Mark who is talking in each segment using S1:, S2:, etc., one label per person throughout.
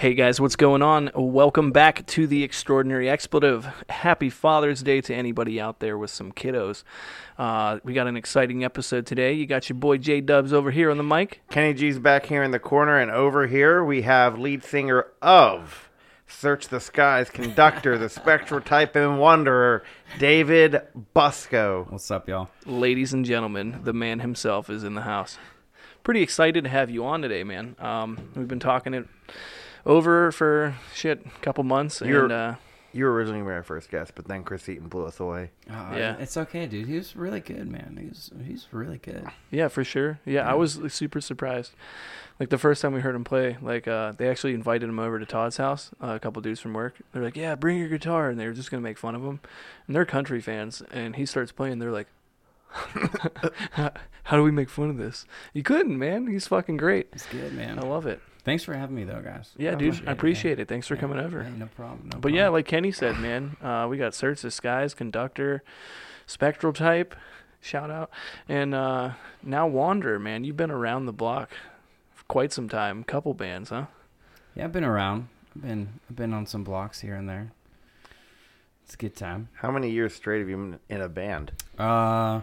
S1: Hey guys, what's going on? Welcome back to the Extraordinary Expletive. Happy Father's Day to anybody out there with some kiddos. Uh, we got an exciting episode today. You got your boy J Dubs over here on the mic.
S2: Kenny G's back here in the corner, and over here we have lead singer of Search the Skies, conductor, the spectral type and wanderer, David Busco.
S3: What's up, y'all?
S1: Ladies and gentlemen, the man himself is in the house. Pretty excited to have you on today, man. Um, we've been talking it over for shit a couple months,
S2: You're-
S1: and uh,
S2: You were originally my first guest, but then Chris Eaton blew us away.
S3: Oh,
S1: Yeah.
S3: it's okay, dude. He was really good, man. He's he's really good.
S1: Yeah, for sure. Yeah, I was super surprised. Like the first time we heard him play, like uh, they actually invited him over to Todd's house. Uh, a couple dudes from work. They're like, "Yeah, bring your guitar," and they were just gonna make fun of him. And they're country fans, and he starts playing. They're like, "How do we make fun of this?" You couldn't, man. He's fucking great.
S3: He's good, man.
S1: I love it.
S3: Thanks for having me, though, guys.
S1: Yeah, dude, I appreciate it. Thanks for
S3: Yeah.
S1: coming over.
S3: Hey, no problem. No
S1: But yeah, like Kenny said, man, uh, we got Search the Skies, Conductor, Spectral Type, shout out, and uh, now Wander, man. You've been around the block for quite some time. Couple bands, huh?
S3: yeah, I've been around. I've been I've been on some blocks here and there. It's a good time.
S2: How many years straight have you been in a band?
S3: Uh,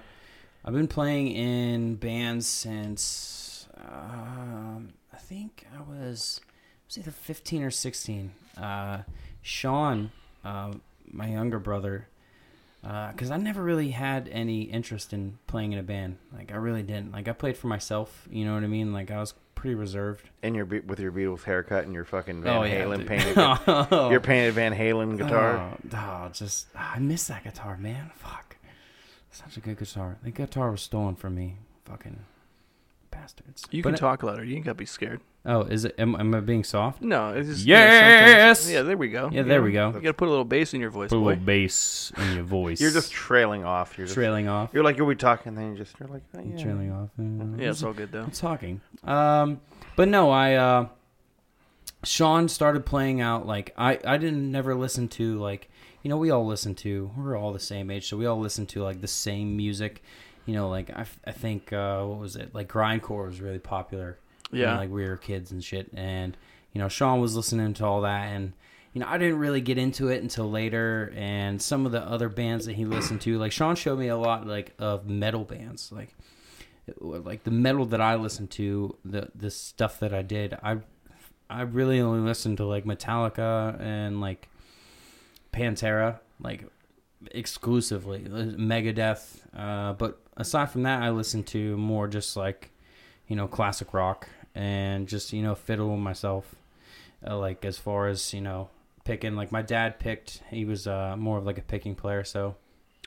S3: I've been playing in bands since um, I think I was was either 15 or 16. Uh, Sean, uh, my younger brother, because I never really had any interest in playing in a band. Like I really didn't. Like I played for myself. You know what I mean? Like I was pretty reserved.
S2: In your Be- with your Beatles haircut and your fucking Van
S3: oh yeah,
S2: Halen
S3: dude.
S2: painted,
S3: oh,
S2: your painted Van Halen guitar.
S3: Oh, oh, just I miss that guitar, man. Fuck, such a good guitar. The guitar was stolen from me. Fucking bastards.
S1: You
S3: But
S1: can
S3: it-
S1: talk louder. You ain't gotta be scared.
S3: Oh, is it? Am, am I being soft?
S1: No, it's just you know,
S3: Yes!
S1: yeah, there we go.
S3: Yeah,
S1: You
S3: there
S1: know,
S3: we go.
S1: You gotta put a little bass in your voice,
S3: Put a little bass in your voice.
S2: You're just trailing off. You're just,
S3: trailing off.
S2: You're like you'll be talking, then you just you're like oh, yeah.
S3: Trailing off. Uh,
S1: Yeah, it's all good though.
S3: I'm talking. Um, but no, I uh, Sean started playing out like I I didn't never listen to like you know we all listen to we're all the same age so we all listen to like the same music. You know, like I, f- I think uh, what was it like grindcore was really popular. when,
S1: Yeah.
S3: like we were kids and shit, and you know Sean was listening to all that and. You know, I didn't really get into it until later, and some of the other bands that he listened to, like Sean showed me a lot, like of metal bands, like like the metal that I listened to, the the stuff that I did, I I really only listened to like Metallica and like Pantera, like exclusively Megadeth. Uh, but aside from that, I listen to more just like you know classic rock and just you know fiddle myself. Uh, like as far as you know picking, like my dad picked, he was uh, more of like a picking player, so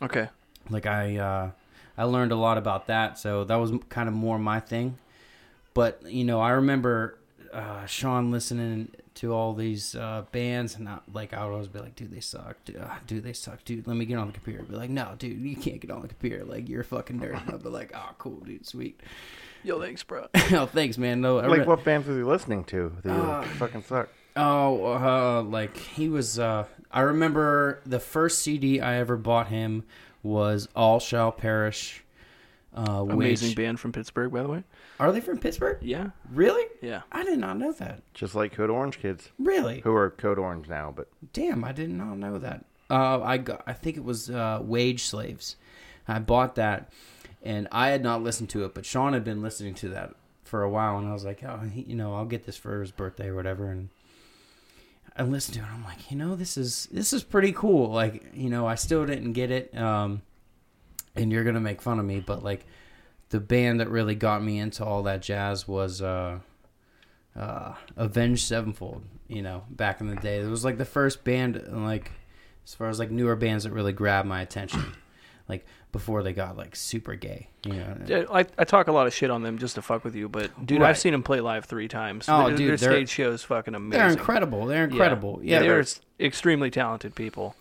S1: Okay.
S3: like I uh, I learned a lot about that, so that was kind of more my thing. But you know, I remember uh, Sean listening to all these uh, bands, and I, like I would always be like, "Dude, they suck. Dude, uh, dude, they suck. Dude, let me get on the computer." Be like, "No, dude, you can't get on the computer. Like you're a fucking nerd." I'd be like, "Oh, cool, dude, sweet."
S1: Yo, thanks, bro.
S3: oh, thanks, man. No, I
S2: Like
S3: re-
S2: what bands was he listening to? That you
S3: Uh,
S2: fucking suck.
S3: Oh, uh, like he was. Uh, I remember the first CD I ever bought him was "All Shall Perish." Uh,
S1: Amazing
S3: which,
S1: band from Pittsburgh, by the way.
S3: Are they from Pittsburgh?
S1: Yeah.
S3: Really?
S1: Yeah.
S3: I did not know that.
S2: Just like Code Orange kids,
S3: Really?
S2: who are Code Orange now, but
S3: Damn, I did not know that. Uh, I got. I think it was uh, Wage Slaves. I bought that, and I had not listened to it, but Sean had been listening to that for a while, and I was like, oh, he, you know, I'll get this for his birthday or whatever, and. I listened to it. I'm like, you know, this is this is pretty cool. Like, you know, I still didn't get it, um, and you're gonna make fun of me, but like, the band that really got me into all that jazz was uh, uh, Avenged Sevenfold. You know, back in the day, it was like the first band, like as far as like newer bands that really grabbed my attention, like before they got like super gay. You know,
S1: Yeah, I, I talk a lot of shit on them just to fuck with you, but dude,
S3: Right.
S1: I've seen them play live three times.
S3: Oh,
S1: their,
S3: dude,
S1: their
S3: they're-
S1: stage show is fucking amazing.
S3: they're incredible. They're incredible. Yeah,
S1: they're
S3: they're
S1: extremely talented people.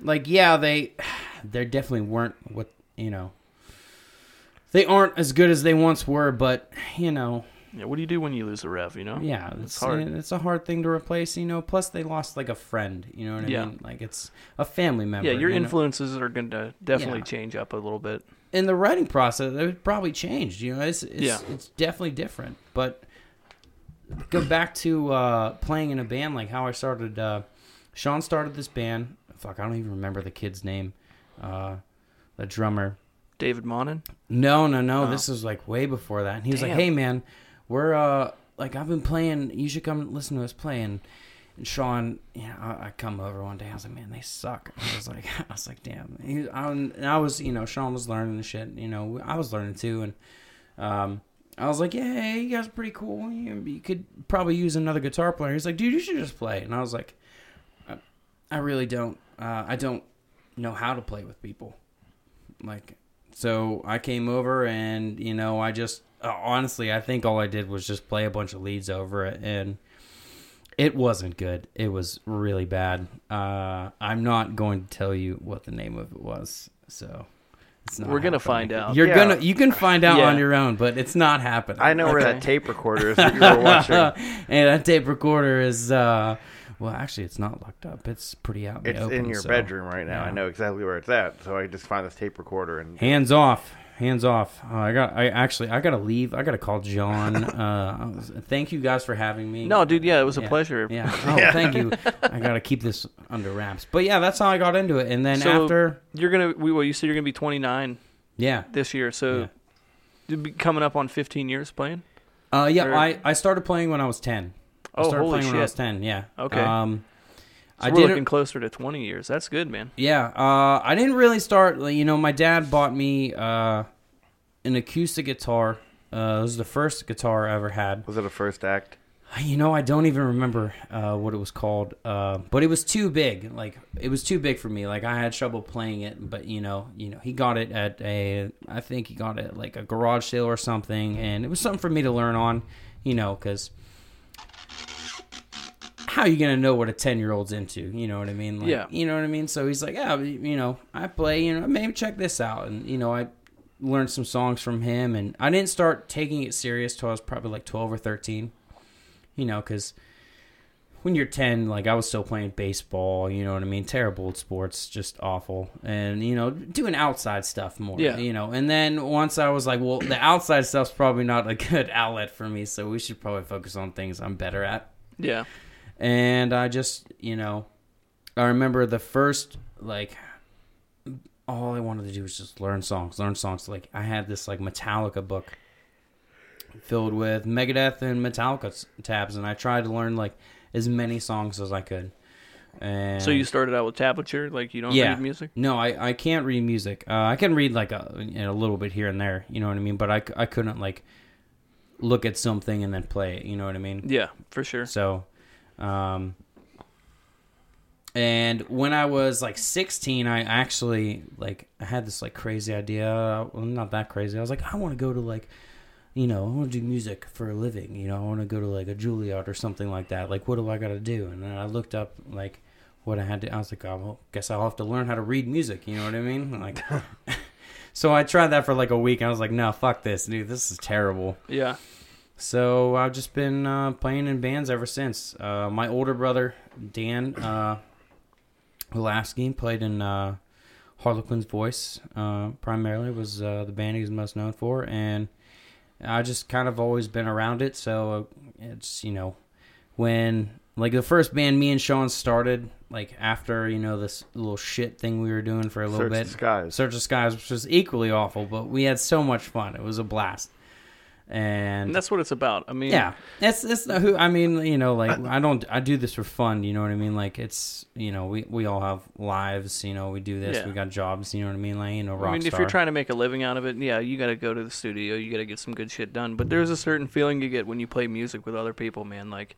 S3: like yeah, they they definitely weren't what you know. They aren't as good as they once were, but you know,
S1: Yeah, what do you do when you lose a rev? You know?
S3: Yeah,
S1: It's
S3: it's
S1: hard.
S3: It's a hard thing to replace, you know. Plus, they lost like a friend. You know what I
S1: Yeah.
S3: mean? Like it's a family member.
S1: Yeah, your
S3: you know?
S1: influences are going to definitely
S3: Yeah.
S1: change up a little bit.
S3: in the writing process, it probably changed. You know, it's it's,
S1: Yeah.
S3: it's definitely different. But go back to uh, playing in a band, like how I started. Uh, Sean started this band. Fuck, I don't even remember the kid's name. Uh, the drummer.
S1: David Monin.
S3: No, no, no.
S1: Oh.
S3: This was like way before that. And he was like, "Hey, man, we're uh like I've been playing. You should come listen to us play." And, and Sean, you know, I, I come over one day. I was like, "Man, they suck." I was like, "I was like, damn." He, I, and I was, you know, Sean was learning the shit. You know, I was learning too, and um. I was like, yeah, hey, you guys are pretty cool. You, you could probably use another guitar player. He's like, dude, you should just play. And I was like, I, I really don't. Uh, I don't know how to play with people. Like, so I came over and you know I just uh, honestly I think all I did was just play a bunch of leads over it and it wasn't good. It was really bad. Uh, I'm not going to tell you what the name of it was. So it's not
S1: We're gonna find out.
S3: You're
S2: Yeah.
S3: gonna you can find out
S1: Yeah.
S3: on your own, but it's not happening.
S2: I know where that tape recorder is that you were watching.
S3: and that tape recorder is uh well actually it's not locked up. It's pretty out in
S2: It's
S3: the open.
S2: in your
S3: so-
S2: bedroom right now.
S3: yeah.
S2: I know exactly where it's at. So I just find this tape recorder and
S3: Hands off. Hands off. Uh, I got. I actually. I gotta leave. I gotta call John. Uh, was- thank you guys for having me.
S1: No, dude. Yeah, it was a
S3: Yeah.
S1: pleasure.
S3: Yeah. Oh, thank you. I gotta keep this under wraps. But yeah, that's how I got into it. And then
S1: So-
S3: after,
S1: You're gonna. We, well, you said you're gonna be 29
S3: yeah,
S1: this year, so
S3: Yeah.
S1: you'll be coming up on 15 years playing.
S3: uh, yeah.
S1: Or-
S3: I I started playing when I was ten. I
S1: Oh,
S3: started
S1: holy
S3: playing when I was
S1: shit.
S3: ten. Yeah.
S1: Okay.
S3: Um,
S1: So
S3: I
S1: we're
S3: did.
S1: looking closer to 20 years. That's good, man.
S3: Yeah, uh, I didn't really start. You know, my dad bought me uh, an acoustic guitar. Uh, it was the first guitar I ever had.
S2: was it a first act?
S3: You know, I don't even remember uh, what it was called, uh, but it was too big. Like it was too big for me. Like I had trouble playing it. But you know, you know, he got it at a. I think he got it at like a garage sale or something, and it was something for me to learn on. You know, because how are you gonna know what a ten year old's into? You know what I mean? Like,
S1: Yeah.
S3: You know what I mean? So he's like, yeah, you know, I play. You know, maybe check this out, and you know, I learned some songs from him, and I didn't start taking it serious till I was probably like twelve or thirteen you know, because when you're 10, like I was still playing baseball, you know what I mean? Terrible at sports, just awful. And, you know, doing outside stuff more,
S1: Yeah.
S3: you know. And then once I was like, well, the outside stuff's probably not a good outlet for me, so we should probably focus on things I'm better at.
S1: Yeah.
S3: And I just, you know, I remember the first, like, all I wanted to do was just learn songs, learn songs. Like, I had this, like, Metallica book filled with Megadeth and Metallica tabs, and I tried to learn, like, as many songs as I could. And
S1: So you started out with tablature, like you don't
S3: Yeah.
S1: read music.
S3: no, I, I can't read music. Uh, I can read like a, a little bit here and there, you know what I mean. But I, I couldn't like look at something and then play it, you know what I mean.
S1: Yeah, for sure.
S3: So, um, and when I was like 16, I actually like I had this like crazy idea. Well, not that crazy. I was like, I want to go to like, you know, I want to do music for a living. You know, I want to go to like a Juilliard or something like that. Like, what do I got to do? And then I looked up like what I had to. I was like, oh, well, guess I'll have to learn how to read music. You know what I mean? Like. So I tried that for like a week. I was like, "No, fuck this, dude. This is terrible."
S1: Yeah.
S3: So I've just been uh, playing in bands ever since. Uh, my older brother Dan uh, Lasky played in uh, Harlequin's Voice. Uh, primarily was uh, the band he's most known for, and I just kind of always been around it. So it's you know when like the first band me and Sean started, like after you know this little shit thing we were doing for a little
S2: Search
S3: bit.
S2: the skies.
S3: Search the Skies, which was equally awful, but we had so much fun. It was a blast. And,
S1: And that's what it's about. I mean,
S3: yeah, it's it's not who I mean, you know, like I don't I do this for fun, you know what I mean? Like it's you know we we all have lives, you know, we do this,
S1: Yeah.
S3: we got jobs, you know what I mean? Like you know, rock
S1: I mean, if you're trying to make a living out of it, yeah, you got to go to the studio. You got to get some good shit done. But there's a certain feeling you get when you play music with other people, man. Like,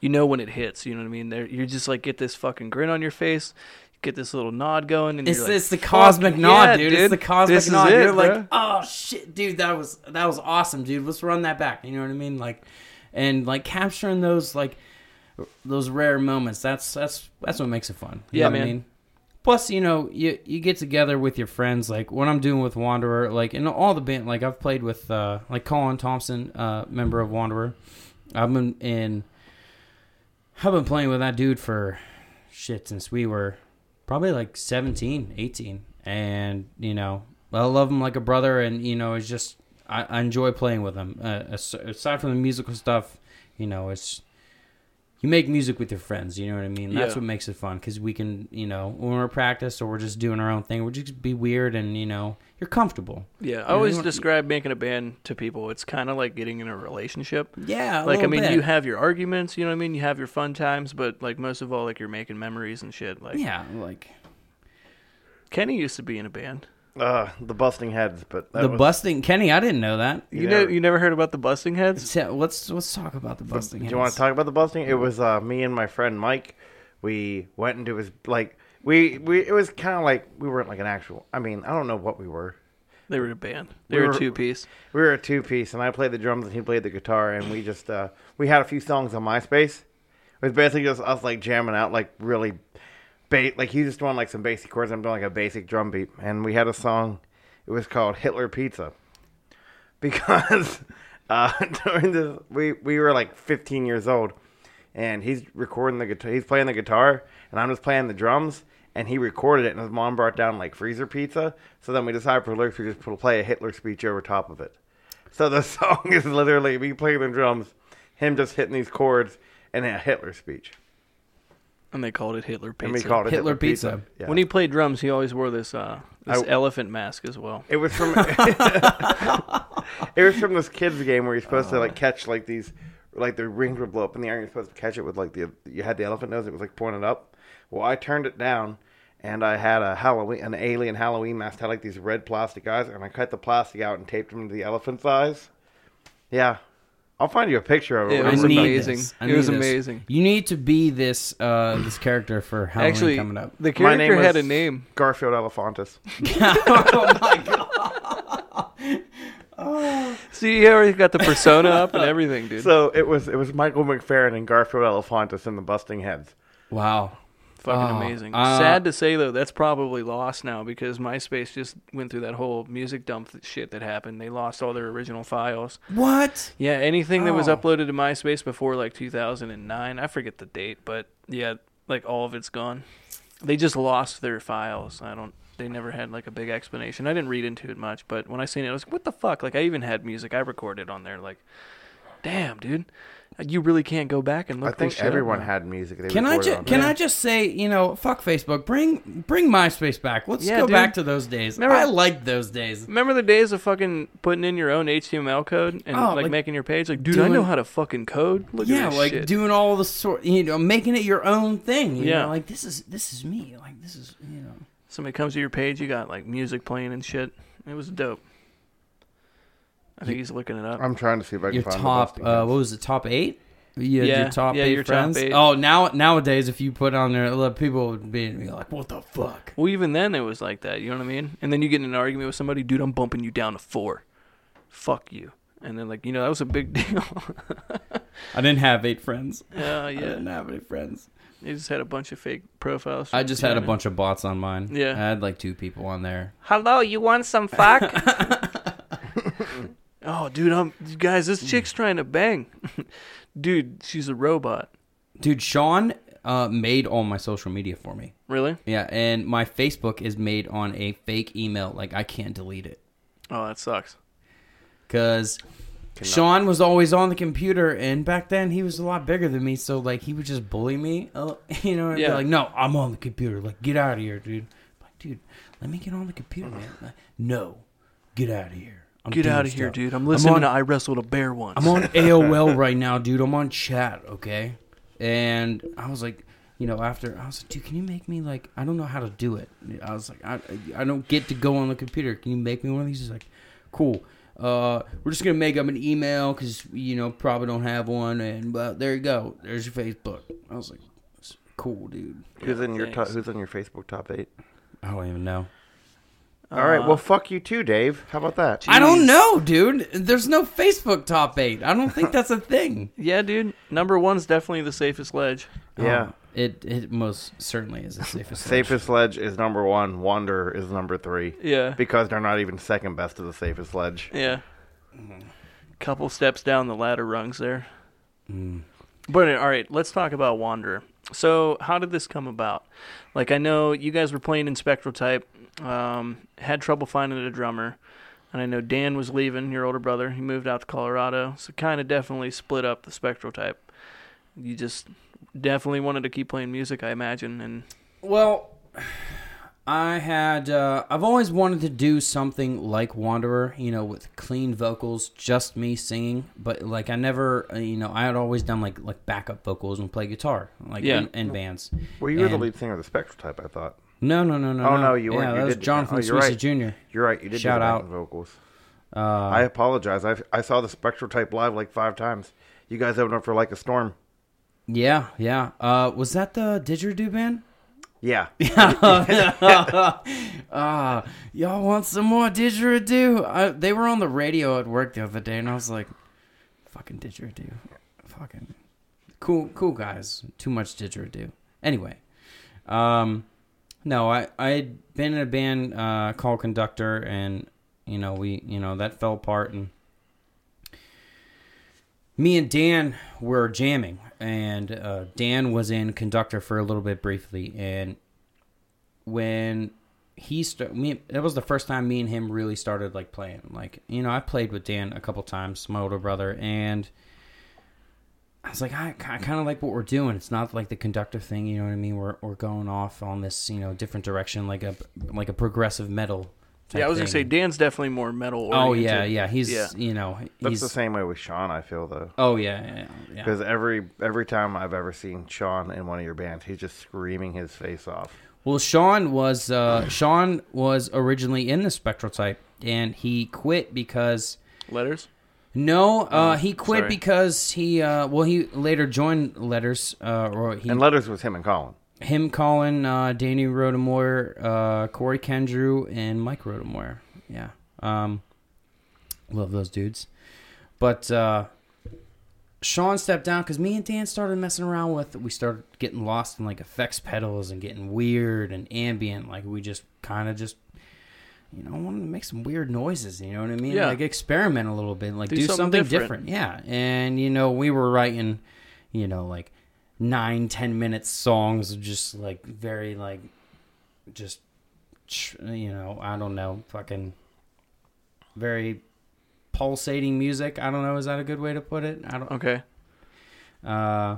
S1: you know when it hits. You know what I mean? There, you just like get this fucking grin on your face, get this little nod going, and
S3: It's
S1: you're like,
S3: it's the cosmic nod,
S1: yeah,
S3: dude. It's the cosmic
S1: This is
S3: nod.
S1: it,
S3: You're
S1: bro.
S3: like, oh shit, dude, that was that was awesome, dude. Let's run that back. You know what I mean? Like, and like capturing those like those rare moments. That's that's that's what makes it fun. You
S1: Yeah,
S3: know what I
S1: man.
S3: mean? Plus, you know, you you get together with your friends. Like what I'm doing with Wanderer, like in all the band. Like I've played with uh like Colin Thompson, uh, member of Wanderer. I've been in. I've been playing with that dude for shit since we were probably like 17 18 and you know i love him like a brother and you know it's just i, I enjoy playing with him. Uh, aside from the musical stuff you know, it's you make music with your friends. You know what I mean? That's
S1: Yeah.
S3: what makes it fun because we can, you know, when we're practice or we're just doing our own thing, we're just be weird and you know, you're comfortable.
S1: Yeah, I always
S3: you-
S1: describe making a band to people. It's kind of like getting in a relationship.
S3: Yeah,
S1: like I mean,
S3: bit.
S1: you have your arguments, you know what I mean. You have your fun times, but like most of all, like you're making memories and shit. Like
S3: yeah, like
S1: Kenny used to be in a band.
S2: Uh, the busting heads, but that
S3: the
S2: was,
S3: busting. Kenny, I didn't know that.
S1: You
S2: You
S1: know,
S2: never-
S1: you never heard about the Busting Heads?
S3: So, let's let's talk about the busting.
S2: Do you want to talk about the busting? It was uh, me and my friend Mike. We went into his like we we it was kind of like we weren't like an actual. I mean, I don't know what we were.
S1: They were a band. They
S2: We
S1: were
S2: were-
S1: a two piece.
S2: We were a two piece, and I played the drums and he played the guitar, and we just uh, we had a few songs on MySpace. It was basically just us like jamming out like really, ba- like he just doing like some basic chords. I'm doing like a basic drum beat, and we had a song. It was called Hitler Pizza, because uh, during this we we were like 15 years old, and he's recording the guitar. He's playing the guitar, and I'm just playing the drums. And he recorded it, and his mom brought down like freezer pizza. So then we decided for lyrics, we just put, play a Hitler speech over top of it. So the song is literally me playing the drums, him just hitting these chords, and a Hitler speech.
S1: And they called it Hitler Pizza.
S2: And we called it
S3: Hitler
S2: Hitler, Pizza.
S3: Pizza.
S2: Yeah.
S1: When he played drums, he always wore this uh, this
S2: I-
S1: elephant mask as well.
S2: it was from it was from this kids game where you're supposed to like catch like these like the rings would blow up in the air. and You're supposed to catch it with like the you had the elephant nose. It was like pointed up. Well, I turned it down, and I had a Halloween an alien Halloween mask had like these red plastic eyes, and I cut the plastic out and taped them to the elephant's eyes. Yeah, I'll find you a picture of it.
S1: It was
S2: put
S1: amazing.
S3: this.
S1: It was
S3: this.
S1: amazing.
S3: You need to be this uh this character for Halloween
S1: Actually,
S3: coming up.
S1: the
S2: My name
S1: character had a name.
S2: Garfield Elephantus.
S3: oh my god!
S1: See, he already got the persona up and everything, dude.
S2: So it was it was Michael McFerrin and Garfield Elephantus in the Busting Heads.
S3: Wow.
S1: Fucking
S3: Oh,
S1: amazing.
S3: uh,
S1: Sad to say though, that's probably lost now because MySpace just went through that whole music dump th- shit that happened. They lost all their original files.
S3: What?
S1: Yeah, anything that was
S3: Oh.
S1: uploaded to MySpace before like 2009, I forget the date, but yeah, like all of it's gone. They just lost their files. I don't. They never had like a big explanation. I didn't read into it much, but when I seen it, I was like, "What the fuck?" Like I even had music I recorded on there. Like, damn, dude, you really can't go back and look.
S2: I think
S1: this shit up
S2: everyone
S1: now.
S2: had music. They
S3: Can I just can
S2: there.
S3: I just say you know fuck Facebook bring bring MySpace back let's
S1: Yeah,
S3: go
S1: dude.
S3: back to those days
S1: Remember-
S3: I liked those days
S1: Remember the days of fucking putting in your own HTML code and
S3: Oh,
S1: like,
S3: like
S1: making your page? Like, dude, I know how to fucking code. Look
S3: yeah
S1: at this
S3: like
S1: shit.
S3: doing all the sort you know making it your own thing you
S1: Yeah.
S3: know? like this is this is me like this is you know
S1: Somebody comes to your page, you got like music playing and shit. It was dope. I think he's looking it up.
S2: I'm trying to see if I can
S3: your
S2: find
S3: top
S2: the
S3: uh,
S2: Busting
S3: what was the top eight you had
S1: Yeah,
S3: your top
S1: yeah,
S3: eight
S1: your top
S3: friends
S1: eight.
S3: oh now nowadays if you put on there look, people would be, be like what the fuck
S1: Well, even then it was like that. You know what I mean? And then you get in an argument with somebody, dude. I'm bumping you down to four. Fuck you. And then like you know that was a big deal.
S3: I didn't have eight friends
S1: uh,
S3: I
S1: yeah,
S3: didn't have any friends
S1: they just had a bunch of fake profiles.
S3: I just had a bunch of bots on mine
S1: Yeah.
S3: I had like two people on there
S1: Hello, you want some fuck? oh, dude, I'm guys. This chick's trying to bang. dude, she's a robot.
S3: Dude, Sean uh, made all my social media for me.
S1: Really?
S3: Yeah, and my Facebook is made on a fake email. Like I can't delete it
S1: Oh, that sucks.
S3: because Sean was always on the computer, and back then he was a lot bigger than me. So like he would just bully me, uh, you know. And
S1: Yeah.
S3: be like, no, I'm on the computer. Like get out of here, dude. I'm like, dude, let me get on the computer, man. Like, no, get out of here. I'm
S1: Get out of here,
S3: stuff.
S1: dude. I'm listening
S3: on-
S1: to I wrestled a bear once.
S3: I'm on AOL right now, dude. I'm on chat, okay? And I was like, you know, after I was like, dude, can you make me like I don't know how to do it. I was like, I I don't get to go on the computer. Can you make me one of these? He's like, cool. Uh, we're just gonna make up an email because you know probably don't have one, and but there you go. There's your Facebook. I was like, cool, dude.
S2: Who's in your top, Who's on your Facebook top eight?
S3: I don't even know.
S2: All right.
S1: Uh,
S2: Well, fuck you too, Dave. How about that?
S3: I don't know, dude. There's no Facebook top eight. I don't think that's a thing.
S1: yeah, dude. Number one's definitely the safest ledge.
S2: Yeah.
S3: Oh, it it most certainly is the safest.
S2: Safest ledge is number one. Wonder is number three
S1: Yeah.
S2: because they're not even second best to the safest ledge.
S1: Yeah. Couple steps down the ladder rungs there.
S3: Mm.
S1: But all right, let's talk about Wanderer. So, how did this come about? Like, I know you guys were playing in Spectral Type, um, had trouble finding a drummer. and I know Dan was leaving. Your older brother, he moved out to Colorado, so kind of definitely split up the spectral type. You just definitely wanted to keep playing music, I imagine, and
S3: Well, I had uh, I've always wanted to do something like Wanderer, you know, with clean vocals, just me singing. But like I never, uh, you know, I had always done like like backup vocals and play guitar, like
S1: Yeah.
S3: in, in bands.
S2: Well, you were the lead singer of the Spectral Type, I thought.
S3: No, no, no, no.
S2: Oh, no, you weren't. You
S3: that was
S2: did-
S3: Jonathan
S2: oh, you're right.
S3: Jr.
S2: You're right. You did
S3: Shout out.
S2: vocals.
S3: Uh,
S2: I apologize. I I saw the Spectral Type live like five times. You guys opened up for like a storm.
S3: yeah, yeah. Uh, was that the Didgeridoo band?
S2: Yeah.
S3: uh, y'all want some more didgeridoo? I, they were on the radio at work the other day, and I was like, "Fucking didgeridoo, fucking cool, cool guys. Too much didgeridoo." Anyway, um, no, I I had been in a band uh, called Conductor, and you know we you know that fell apart, and me and Dan were jamming, and uh, Dan was in conductor for a little bit briefly, and when he started, me that was the first time me and him really started like playing. Like you know, I played with Dan a couple times, my older brother, and I was like, I, I kind of like what we're doing. It's not like the conductor thing, you know what I mean? We're we're going off on this you know different direction, like a like a progressive metal. Type
S1: yeah, I was gonna say. Dan's definitely more metal.
S3: Oh yeah, yeah. He's
S1: Yeah.
S3: you know
S2: That's the same way with Sean, I feel though.
S3: oh yeah yeah yeah.
S2: Because every every time I've ever seen Sean in one of your bands, he's just screaming his face off.
S3: Well, Sean was uh, Sean was originally in the Spectral Type, and he quit because
S1: Letters.
S3: No, uh,
S1: Oh,
S3: he quit
S1: sorry.
S3: because he uh, well he later joined Letters, uh, or he
S2: And Letters was him and Colin.
S3: him, Colin, uh, Danny Rodemoyer, uh, Corey Kendrew, and Mike Rodemoyer. Yeah, um, love those dudes. But uh, Sean stepped down because me and Dan started messing around with. We started getting lost in like effects pedals and getting weird and ambient. Like we just kind of just. You know, I wanted to make some weird noises. You know what I mean?
S1: Yeah.
S3: Like experiment a little bit, like
S1: Do
S3: do,
S1: something
S3: something,
S1: different.
S3: different. Yeah, and you know, we were writing, you know, like nine, ten minute songs just like very like, just, you know, I don't know, fucking, very pulsating music. I don't know. Is that a good way to put it? I don't.
S1: Okay.
S3: Uh,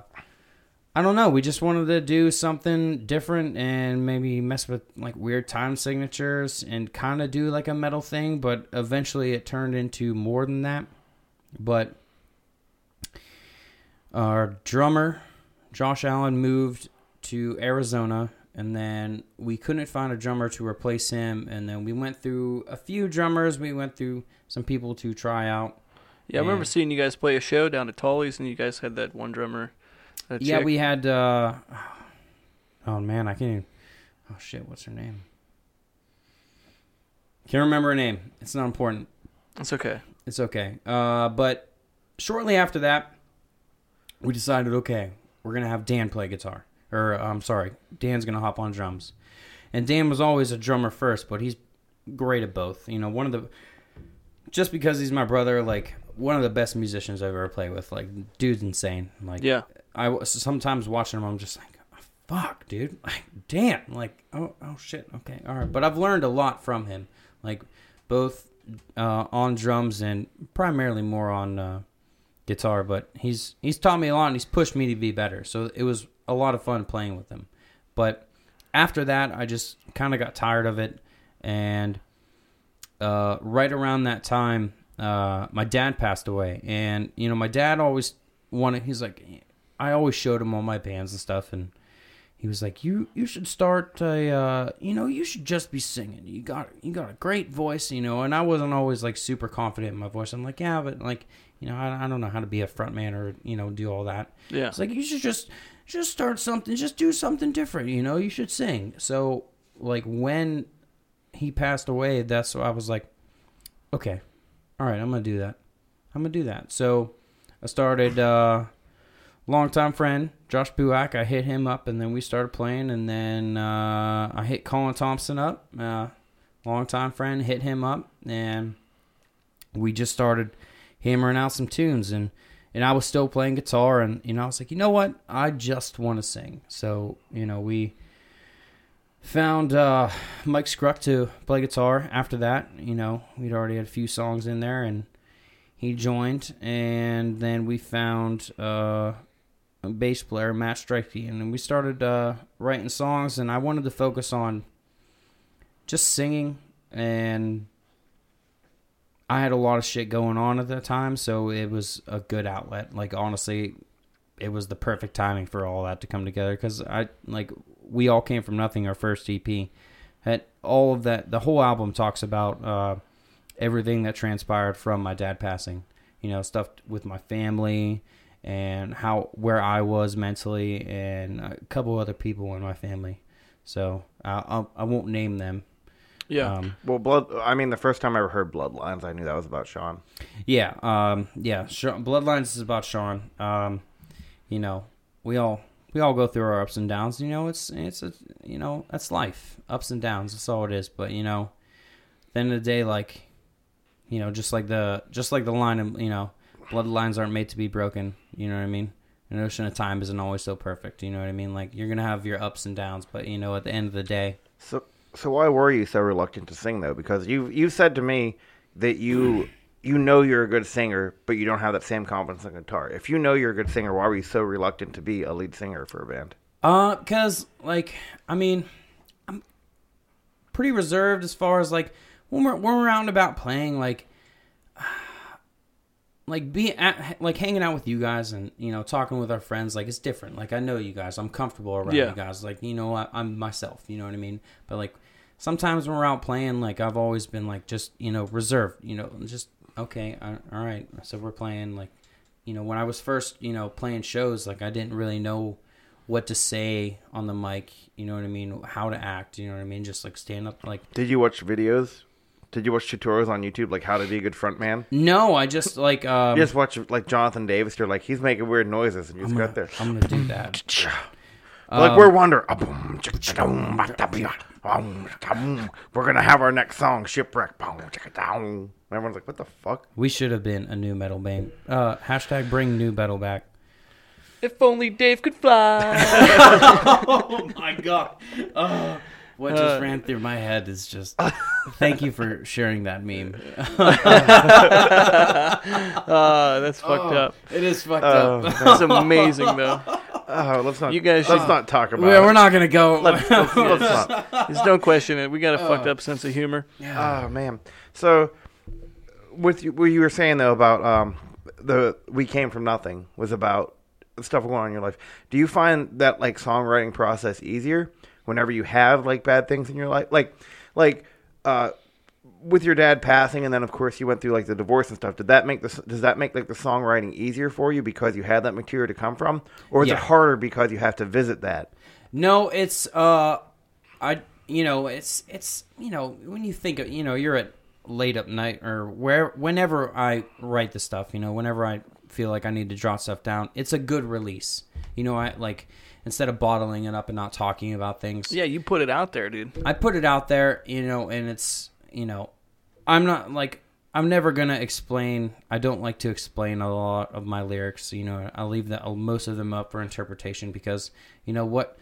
S3: I don't know. We just wanted to do something different and maybe mess with like weird time signatures and kind of do like a metal thing, but eventually it turned into more than that. But our drummer, Josh Allen, moved to Arizona, and then we couldn't find a drummer to replace him. And then we went through a few drummers. We went through some people to try out.
S1: Yeah, I remember seeing you guys play a show down at Tully's, and you guys had that one drummer. That
S3: Yeah,
S1: chick.
S3: we had. uh Oh man, I can't. Even, oh shit, what's her name? Can't remember her name. It's not important.
S1: It's okay.
S3: It's okay. Uh, but shortly after that, we decided, okay, we're gonna have Dan play guitar. Or I'm sorry, Dan's gonna hop on drums. And Dan was always a drummer first, but he's great at both. You know, one of the just because he's my brother, like one of the best musicians I've ever played with. Like, dude's insane. Like,
S1: Yeah.
S3: I sometimes watching him. I'm just like, fuck, dude. Like, damn. Like, oh, oh shit. Okay, all right. But I've learned a lot from him. Like, both uh, on drums and primarily more on uh, guitar. But he's he's taught me a lot and he's pushed me to be better. So it was a lot of fun playing with him. But after that, I just kind of got tired of it. And uh, right around that time, uh, my dad passed away, and you know, my dad always wanted. He's like, I always showed him all my bands and stuff, and he was like, "You you should start a, uh, you know, you should just be singing. You got you got a great voice, you know." And I wasn't always like super confident in my voice. I'm like, yeah, but like, you know, I, I don't know how to be a frontman or you know do all that.
S1: Yeah.
S3: It's like you should just just start something, just do something different. You know, you should sing. So like when he passed away, that's what I was like, okay, all right, I'm gonna do that. I'm gonna do that. So I started. uh Longtime friend Josh Buak, I hit him up, and then we started playing. And then uh, I hit Colin Thompson up, uh, longtime friend, hit him up, and we just started hammering out some tunes. And and I was still playing guitar, and you know I was like, you know what, I just want to sing. So you know we found uh, Mike Scruck to play guitar. After that, you know, we'd already had a few songs in there, and he joined. And then we found uh, bass player, Matt Strikey, and we started uh, writing songs. And I wanted to focus on just singing, and I had a lot of shit going on at that time, so it was a good outlet. Like honestly, it was the perfect timing for all that to come together because I like we all came from nothing. Our first EP, had all of that. The whole album talks about uh, everything that transpired from my dad passing. You know, stuff with my family and how where I was mentally, and a couple other people in my family. So I I'll, I won't name them.
S1: Yeah.
S3: Um,
S2: Well, blood. I mean, the first time I ever heard Bloodlines, I knew that was about Sean.
S3: Yeah, um, yeah. Sean, Bloodlines is about Sean. Um, you know, we all we all go through our ups and downs. You know, it's it's a, you know that's life, ups and downs. That's all it is. But you know, at the end of the day, like, you know, just like the just like the line of you know, bloodlines aren't made to be broken. You know what I mean? An ocean of time isn't always so perfect. You know what I mean? Like you're gonna have your ups and downs, but you know, at the end of the day,
S2: So, so why were you so reluctant to sing though? Because you you said to me that you you know you're a good singer, but you don't have that same confidence on guitar. If you know you're a good singer, why were you so reluctant to be a lead singer for a band?
S3: Uh, cause like I mean, I'm pretty reserved as far as like when we're when we're out and about playing, like, like be at, like hanging out with you guys and you know talking with our friends. Like it's different. Like I know you guys, I'm comfortable around
S1: Yeah.
S3: you guys. Like you know I, I'm myself. You know what I mean. But like sometimes when we're out playing, like I've always been like just you know reserved. You know just okay, I, all right. So we're playing like you know when I was first you know playing shows, like I didn't really know what to say on the mic. You know what I mean? How to act. You know what I mean? Just like stand up. Like
S2: Did you watch videos? Did you watch tutorials on YouTube, like how to be a good front man?
S3: no, I just like um,
S2: You just watch like Jonathan Davis. You're like he's making weird noises, and you just
S3: I'm
S2: got
S3: gonna,
S2: there.
S3: I'm gonna do that.
S2: like
S3: Um,
S2: we're Wonder. We're gonna have our next song, Shipwreck. And everyone's like, "What the fuck?"
S3: We should have been a nu metal band. Uh, hashtag bring nu metal back.
S1: If only Dave could fly.
S3: oh my god. Oh, what just
S1: Uh,
S3: ran through my head is just. Thank you for sharing that meme.
S1: Ah, that's fucked up.
S3: It is fucked
S2: Oh,
S3: up.
S1: That's amazing though.
S2: Oh, let's not.
S1: You guys
S2: let's
S1: should-
S2: not talk about. It.
S3: we're not gonna go.
S2: Let's, let's, let's not.
S1: Just don't question it. We got a fucked up sense of humor. Yeah.
S2: Oh man. So, with what you were saying though about um, the we came from nothing was about stuff going on in your life. Do you find that like songwriting process easier whenever you have like bad things in your life, like like uh, with your dad passing, and then of course you went through like the divorce and stuff. Did that make the does that make like the songwriting easier for you because you had that material to come from, or is
S3: Yeah.
S2: it harder because you have to visit that?
S3: No, it's uh, I you know it's it's you know when you think of you know you're at late up night or where whenever I write the stuff you know whenever I feel like I need to jot stuff down it's a good release you know I like instead of bottling it up and not talking about things
S1: Yeah, you put it out there, dude.
S3: I put it out there, you know, and it's, you know, I'm not like I'm never gonna explain. I don't like to explain a lot of my lyrics. You know, I leave that most of them up for interpretation because you know what,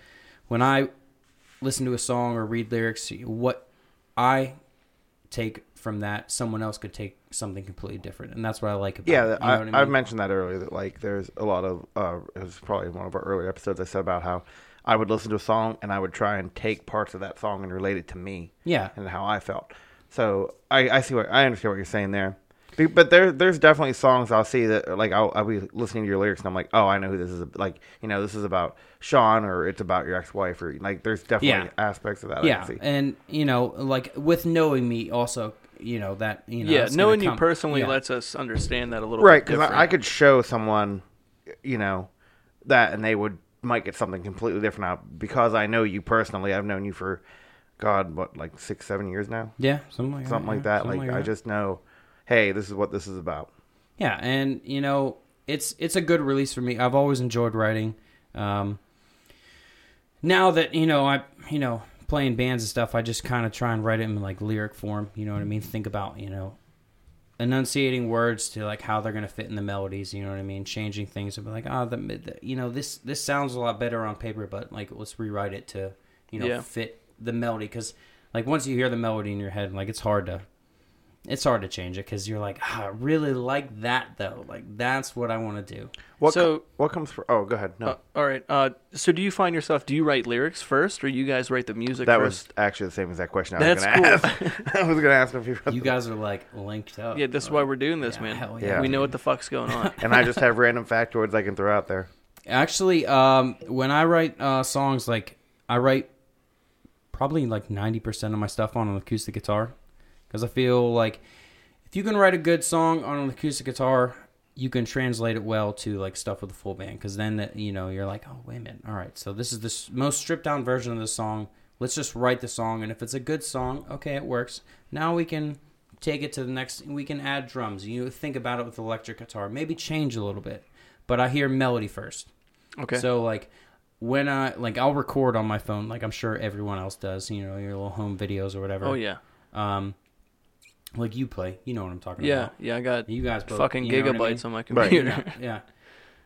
S3: when I listen to a song or read lyrics, what I take from that, someone else could take something completely different, and that's what I like about.
S2: Yeah,
S3: it,
S2: I,
S3: what I mean?
S2: I've mentioned that earlier. That like, there's a lot of. Uh, it was probably one of our earlier episodes. I said about how I would listen to a song and I would try and take parts of that song and relate it to me
S3: Yeah,
S2: and how I felt. So I, I see what I understand what you're saying there. But there, there's definitely songs I'll see that like I'll, I'll be listening to your lyrics and I'm like, oh, I know who this is. Like, you know, this is about Sean or it's about your ex-wife or like, there's definitely
S3: Yeah.
S2: aspects of that. I
S3: yeah,
S2: can see.
S3: and you know, like with knowing me, also, you know that you know,
S1: yeah,
S3: it's gonna
S1: knowing you personally
S3: yeah.
S1: lets us understand that a little
S2: right because. I, I could show someone you know that and they would might get something completely different out because i know you personally i've known you for god what like six seven years now
S3: Yeah, something like
S2: something
S3: that.
S2: like
S3: yeah,
S2: that
S3: something
S2: like i
S3: that.
S2: just know hey this is what this is about
S3: yeah, and you know, it's it's a good release for me. I've always enjoyed writing. Um, now that you know, I you know playing bands and stuff, I just kind of try and write it in like lyric form. You know what I mean? Think about you know enunciating words to like how they're gonna fit in the melodies. You know what I mean? Changing things and be like, oh, the, the you know this this sounds a lot better on paper, but like let's rewrite it to you know
S1: Yeah.
S3: fit the melody because like once you hear the melody in your head, like it's hard to it's hard to change it because you're like, ah, I really like that though. Like that's what I want to do.
S2: What
S1: So-
S2: co- what comes for? Oh, go ahead. No,
S1: Uh, all right. Uh, so do you find yourself? Do you write lyrics first, or you guys write the music?
S2: that
S1: first?
S2: was actually the same exact question I
S1: That's
S2: was going to
S1: cool.
S2: ask. I was going to ask if you.
S3: You guys are like linked up.
S1: Yeah, that's why we're doing this,
S3: Yeah,
S1: man.
S3: hell
S2: yeah.
S1: We know what the fuck's going on.
S2: and I just have random factoids I can throw out there.
S3: Actually, um, when I write uh, songs, like I write probably like ninety percent of my stuff on an acoustic guitar, because I feel like if you can write a good song on an acoustic guitar, you can translate it well to like stuff with a full band. Because then that you know you're like, oh wait a minute, all right, so this is the most stripped down version of the song. Let's just write the song, and if it's a good song, okay, it works. Now we can take it to the next. We can add drums. You think about it with electric guitar, maybe change a little bit. But I hear melody first.
S1: Okay.
S3: So like when I like I'll record on my phone, like I'm sure everyone else does, you know, your little home videos or whatever.
S1: oh yeah.
S3: Um, like you play, you know what I'm talking
S1: Yeah.
S3: about.
S1: Yeah. Yeah, I got
S3: You guys both,
S1: fucking
S3: you know what I
S1: gigabytes
S3: mean?
S1: on my
S2: Right.
S1: computer.
S3: yeah, yeah.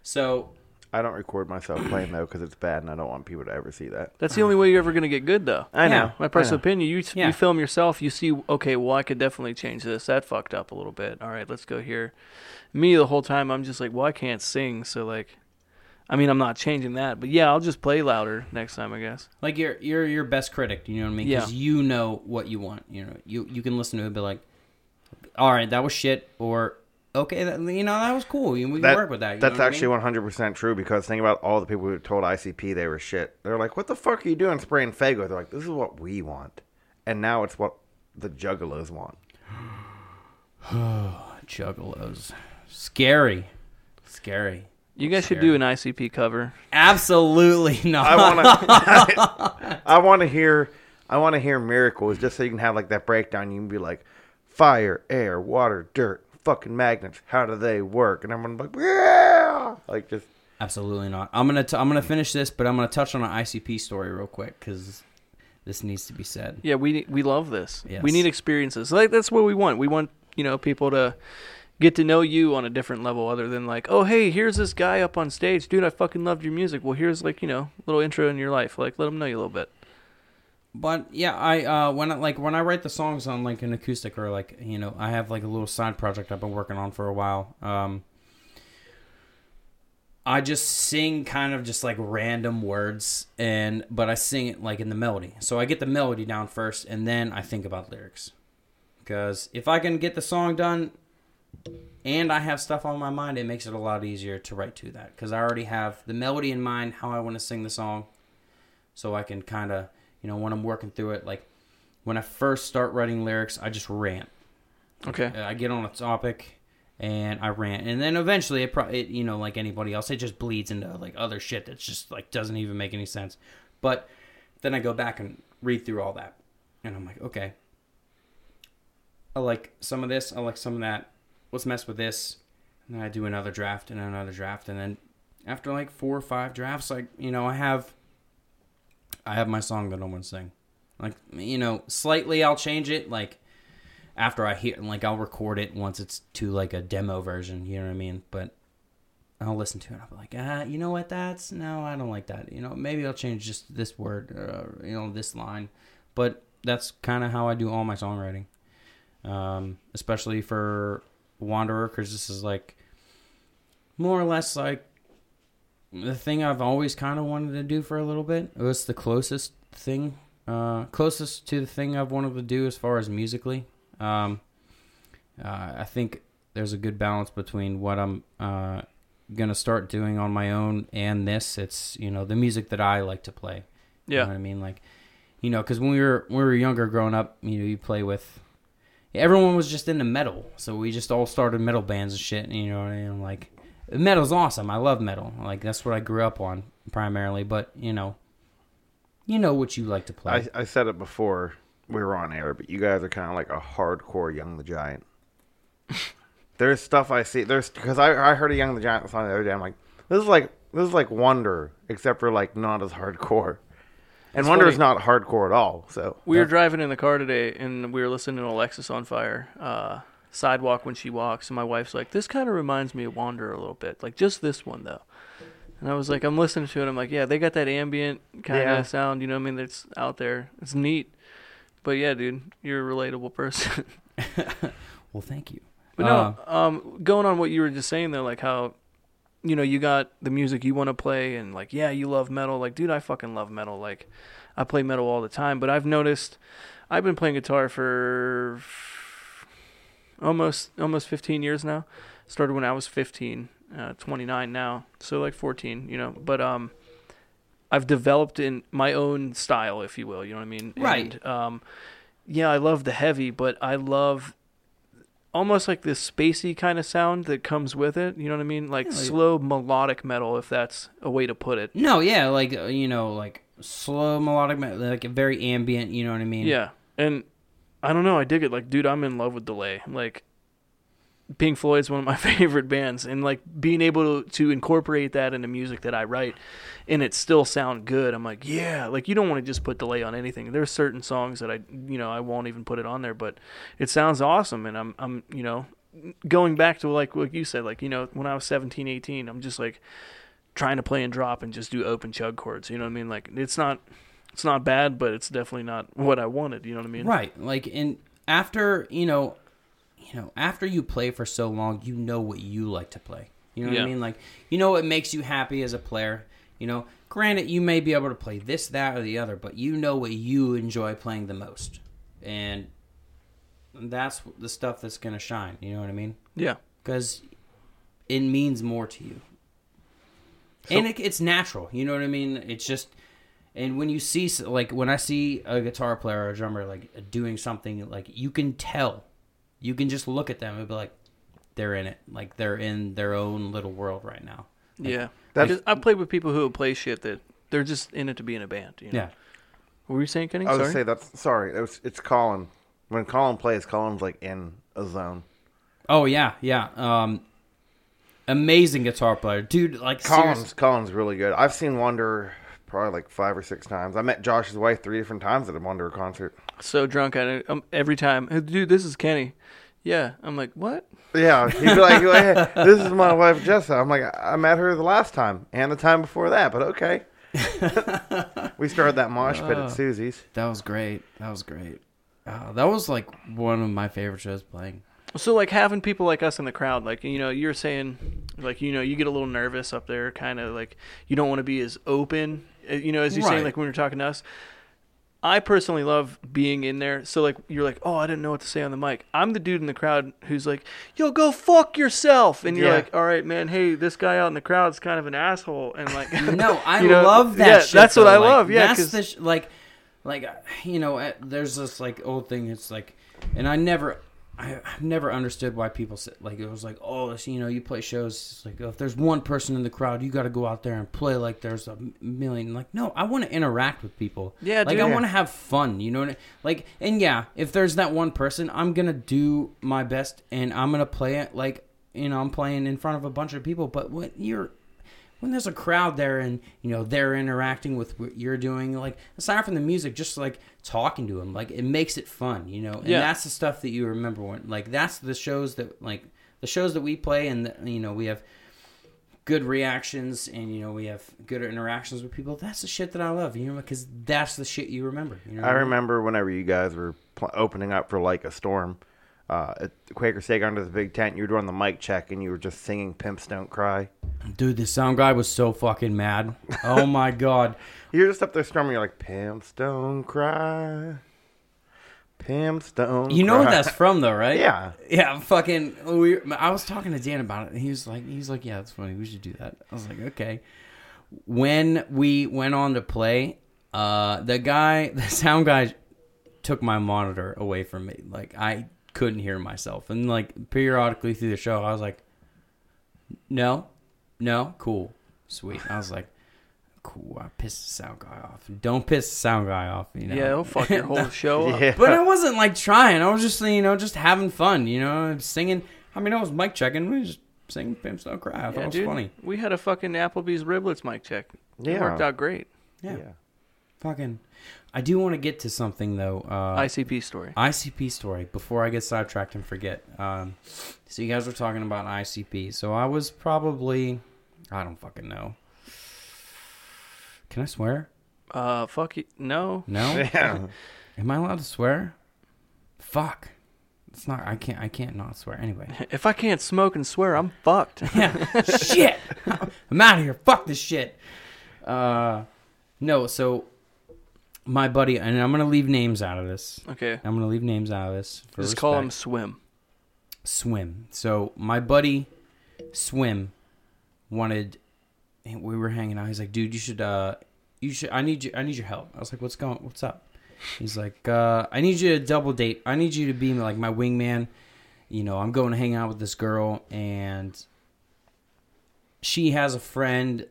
S3: So
S2: I don't record myself playing though because it's bad and I don't want people to ever see that.
S1: That's the only way you're ever gonna get good, though.
S2: I
S3: Yeah.
S2: know.
S1: My personal
S2: know.
S1: opinion, you
S3: Yeah.
S1: you film yourself, you see, okay, well, I could definitely change this. That fucked up a little bit. All right, let's go here. Me, the whole time, I'm just like, well, I can't sing, so like, I mean, I'm not changing that, but yeah, I'll just play louder next time, I guess.
S3: like you're you're your best critic, you know what I mean? Because
S1: Yeah.
S3: you know what you want. You know, you you can listen to it and be like, all right, that was shit, or okay, that, you know, that was cool. We can
S2: That-
S3: work with that. you
S2: That's
S3: know what I
S2: actually
S3: mean?
S2: 100% true because think about all the people who told ICP they were shit. They're like, what the fuck are you doing spraying Faygo? They're like, this is what we want. And now it's what the juggalos want.
S3: juggalos. Scary, scary.
S1: You guys should do an ICP cover.
S3: Absolutely not.
S2: I want to I want to hear I want to hear miracles just so you can have like that breakdown you can be like fire, air, water, dirt, fucking magnets. How do they work? And everyone's like, "Yeah!" Like just
S3: Absolutely not. I'm gonna t- I'm gonna finish this, but I'm gonna touch on an ICP story real quick because this needs to be said.
S1: Yeah, we we love this.
S3: Yes.
S1: We need experiences. Like that's what we want. We want you know people to get to know you on a different level, other than like, oh hey, here's this guy up on stage, dude. I fucking loved your music. Well, here's like you know little intro in your life. Like let them know you a little bit.
S3: But yeah, I uh, when I, like when I write the songs on like an acoustic or like you know I have like a little side project I've been working on for a while. Um, I just sing kind of just like random words and but I sing it like in the melody. So I get the melody down first and then I think about lyrics. Because if I can get the song done and I have stuff on my mind, it makes it a lot easier to write to that. Because I already have the melody in mind, how I want to sing the song. So I can kind of, you know, when I'm working through it, like when I first start writing lyrics, I just rant.
S1: Okay.
S3: Uh, I get on a topic and I rant, and then eventually it, probably, it you know, like anybody else, it just bleeds into like other shit that's just like doesn't even make any sense. But then I go back and read through all that, and I'm like, okay, I like some of this, I like some of that. Let's mess with this, and then I do another draft and another draft, and then after like four or five drafts, like you know, I have, I have my song that I want to sing. Like you know, slightly I'll change it, like after I hear like I'll record it once it's to like a demo version, you know what I mean? But I'll listen to it. I'll be like, ah, you know what? That's no, I don't like that. You know, maybe I'll change just this word, or, you know, this line. But that's kind of how I do all my songwriting, um, especially for Wanderer, because this is like more or less like the thing I've always kind of wanted to do for a little bit. It was the closest thing, uh, closest to the thing I've wanted to do as far as musically. Um, uh, I think there's a good balance between what I'm uh, gonna start doing on my own and this. It's you know the music that I like to play. You know
S1: Yeah.
S3: what I mean? Like, you know, because when we were when we were younger, growing up, you know, you play with. Everyone was just into metal, so we just all started metal bands and shit. You know, and like, metal's awesome. I love metal. Like that's what I grew up on primarily. But you know, you know what you like to play.
S2: I, I said it before we were on air, but you guys are kind of like a hardcore Young the Giant. there's stuff I see. There's because I I heard a Young the Giant song the other day. I'm like, this is like this is like Wonder, except for like not as hardcore. And
S1: It's
S2: Wonder
S1: funny.
S2: is not hardcore at all. So
S1: We were driving in the car today, and we were listening to Alexisonfire, uh, "Sidewalk" when she walks, and my wife's like, "This kind of reminds me of Wander a little bit, like just this one though." And I was like, I'm listening to it. I'm like, yeah, they got that ambient kind of
S2: Yeah.
S1: sound. You know what I mean? That's out there. It's neat. But yeah, dude, you're a relatable person.
S3: well, thank you.
S1: But no, um, going on what you were just saying though, like how, you know, you got the music you want to play, and like, yeah, you love metal. Like, dude, I fucking love metal. Like, I play metal all the time. But I've noticed, I've been playing guitar for almost almost 15 years now. Started when I was 15, uh, 29 now, so like 14, you know. But um, I've developed in my own style, if you will. You know what I mean?
S3: Right.
S1: And, um, yeah, I love the heavy, but I love almost like this spacey kind of sound that comes with it. You know what I mean? Like
S3: Yeah, like-
S1: slow melodic metal, if that's a way to put it.
S3: No, yeah, like uh, you know, like slow melodic, me- like very ambient. You know what I mean?
S1: Yeah, and I don't know. I dig it. Like, dude, I'm in love with delay. Like, Pink Floyd's one of my favorite bands, and like being able to, to incorporate that into music that I write, and it still sound good. I'm like, yeah. Like, you don't want to just put delay on anything. There's certain songs that I, you know, I won't even put it on there, but it sounds awesome. And I'm, I'm, you know, going back to like what you said, like you know, when I was 17, 18, I'm just like trying to play and drop and just do open chug chords. You know what I mean? Like, it's not. It's not bad, but it's definitely not what I wanted. You know what I mean?
S3: Right. Like, and after you know, you know, after you play for so long, you know what you like to play. You know what
S1: Yeah.
S3: I mean? Like, you know what makes you happy as a player. You know, granted, you may be able to play this, that, or the other, but you know what you enjoy playing the most, and that's the stuff that's gonna shine. You know what I mean?
S1: Yeah.
S3: because it means more to you. and it, it's natural, you know what I mean? It's just, and when you see, like, when I see a guitar player or a drummer, like, doing something, like, you can tell. You can just look at them and be like, they're in it. Like, they're in their own little world right now.
S1: Yeah.
S2: that That's-
S1: I, I played with people who play shit that they're just in it to be in a band. You know?
S3: Yeah.
S1: What were you saying, Kenny?
S2: I was
S1: Sorry.
S2: gonna say that's sorry. It was, it's Colin. When Colin plays, Colin's like in a zone.
S3: Oh, yeah, yeah. Um, amazing guitar player. Dude, like,
S2: Colin's
S3: serious-
S2: Colin's really good. I've seen Wanderer probably like five or six times. I met Josh's wife three different times at a Wanderer concert.
S1: so drunk at it um, every time. "Hey, Dude, this is Kenny. Yeah. I'm like, what?
S2: Yeah, he'd be like, hey, "This is my wife Jessa." I'm like, "I met her the last time and the time before that, but okay." we started that mosh pit at Susie's.
S3: That was great. That was great. Uh, that was, like, one of my favorite shows playing.
S1: So like having people like us in the crowd, like you know, you're saying, like you know, you get a little nervous up there, kind of like you don't want to be as open, you know, as you're saying, like when you're talking to us. I personally love being in there. So like you're like, oh, I didn't know what to say on the mic. I'm the dude in the crowd who's like, yo, go fuck yourself, and you're
S2: Yeah.
S1: like, all right, man, hey, this guy out in the crowd's kind of an asshole, and like,
S3: No, I
S1: You know,
S3: love that.
S1: yeah,
S3: shit,
S1: that's what. I
S3: Like,
S1: love, yeah,
S3: that's the sh- like, like uh, you know, uh, there's this like old thing. It's like, and I never, I, I've never understood why people say like it was like, oh, you know, you play shows. Like if there's one person in the crowd, you got to go out there and play like there's a million. Like, no, I want to interact with people.
S1: Yeah,
S3: like
S1: dude.
S3: I want to have fun. You know, what I- like, and yeah, if there's that one person, I'm gonna do my best and I'm gonna play it like. You know, I'm playing in front of a bunch of people, but when you're when there's a crowd there and you know they're interacting with what you're doing like aside from the music just like talking to them like it makes it fun you know and
S1: Yeah.
S3: that's the stuff that you remember when like that's the shows that like the shows that we play and the, you know we have good reactions and you know we have good interactions with people that's the shit that i love you know because that's the shit you remember you know what
S2: I
S3: mean?
S2: remember whenever you guys were pl- opening up for like a storm uh, at Quaker Steak under the big tent. You were doing the mic check and you were just singing "Pimps Don't Cry."
S3: dude the sound guy was so fucking mad oh my god
S2: You're just up there strumming. You're like, "Pimps don't cry, pimps don't."
S3: you know what that's from though right
S2: Yeah.
S3: Yeah, fucking. We, I was talking to Dan about it, and he was like, "He's like, yeah, that's funny. We should do that." I was like, "Okay." When we went on to play, uh, the guy, the sound guy, took my monitor away from me. Like I couldn't hear myself, and like periodically through the show, I was like, "No, no, cool, sweet." I was like. Cool. I pissed the sound guy off. Don't piss the sound guy off. You know.
S1: yeah, he'll fuck your whole show up.
S2: Yeah.
S3: But I wasn't like trying. I was just you know just having fun. You know, singing. I mean, I was mic checking. We just singing "Pimps Don't Cry." I thought it was
S1: dude,
S3: funny.
S1: we had a fucking Applebee's riblets mic check. It
S2: Yeah.
S1: worked out great.
S3: Yeah,
S2: Yeah.
S3: Fucking. I do want to get to something though. Uh,
S1: ICP story.
S3: ICP story before I get sidetracked and forget. Um, so you guys were talking about ICP. So I was probably, I don't fucking know, Can I swear?
S1: Uh, fuck you. No.
S3: No.
S2: Yeah.
S3: Am I allowed to swear? Fuck. It's not. I can't. I can't not swear. Anyway.
S1: If I can't smoke and swear, I'm fucked.
S3: Yeah. shit. I'm out of here. Fuck this shit. Uh, no. So, my buddy, and I'm gonna leave names out of this.
S1: okay.
S3: I'm gonna leave names out of this.
S1: Just call him. Swim.
S3: Swim. So my buddy, Swim, wanted. We were hanging out. He's like, "Dude, you should. uh You should. I need you. I need your help." I was like, "What's going? What's up?" He's like, uh, "I need you to double date. I need you to be like my wingman. You know, I'm going to hang out with this girl, and she has a friend."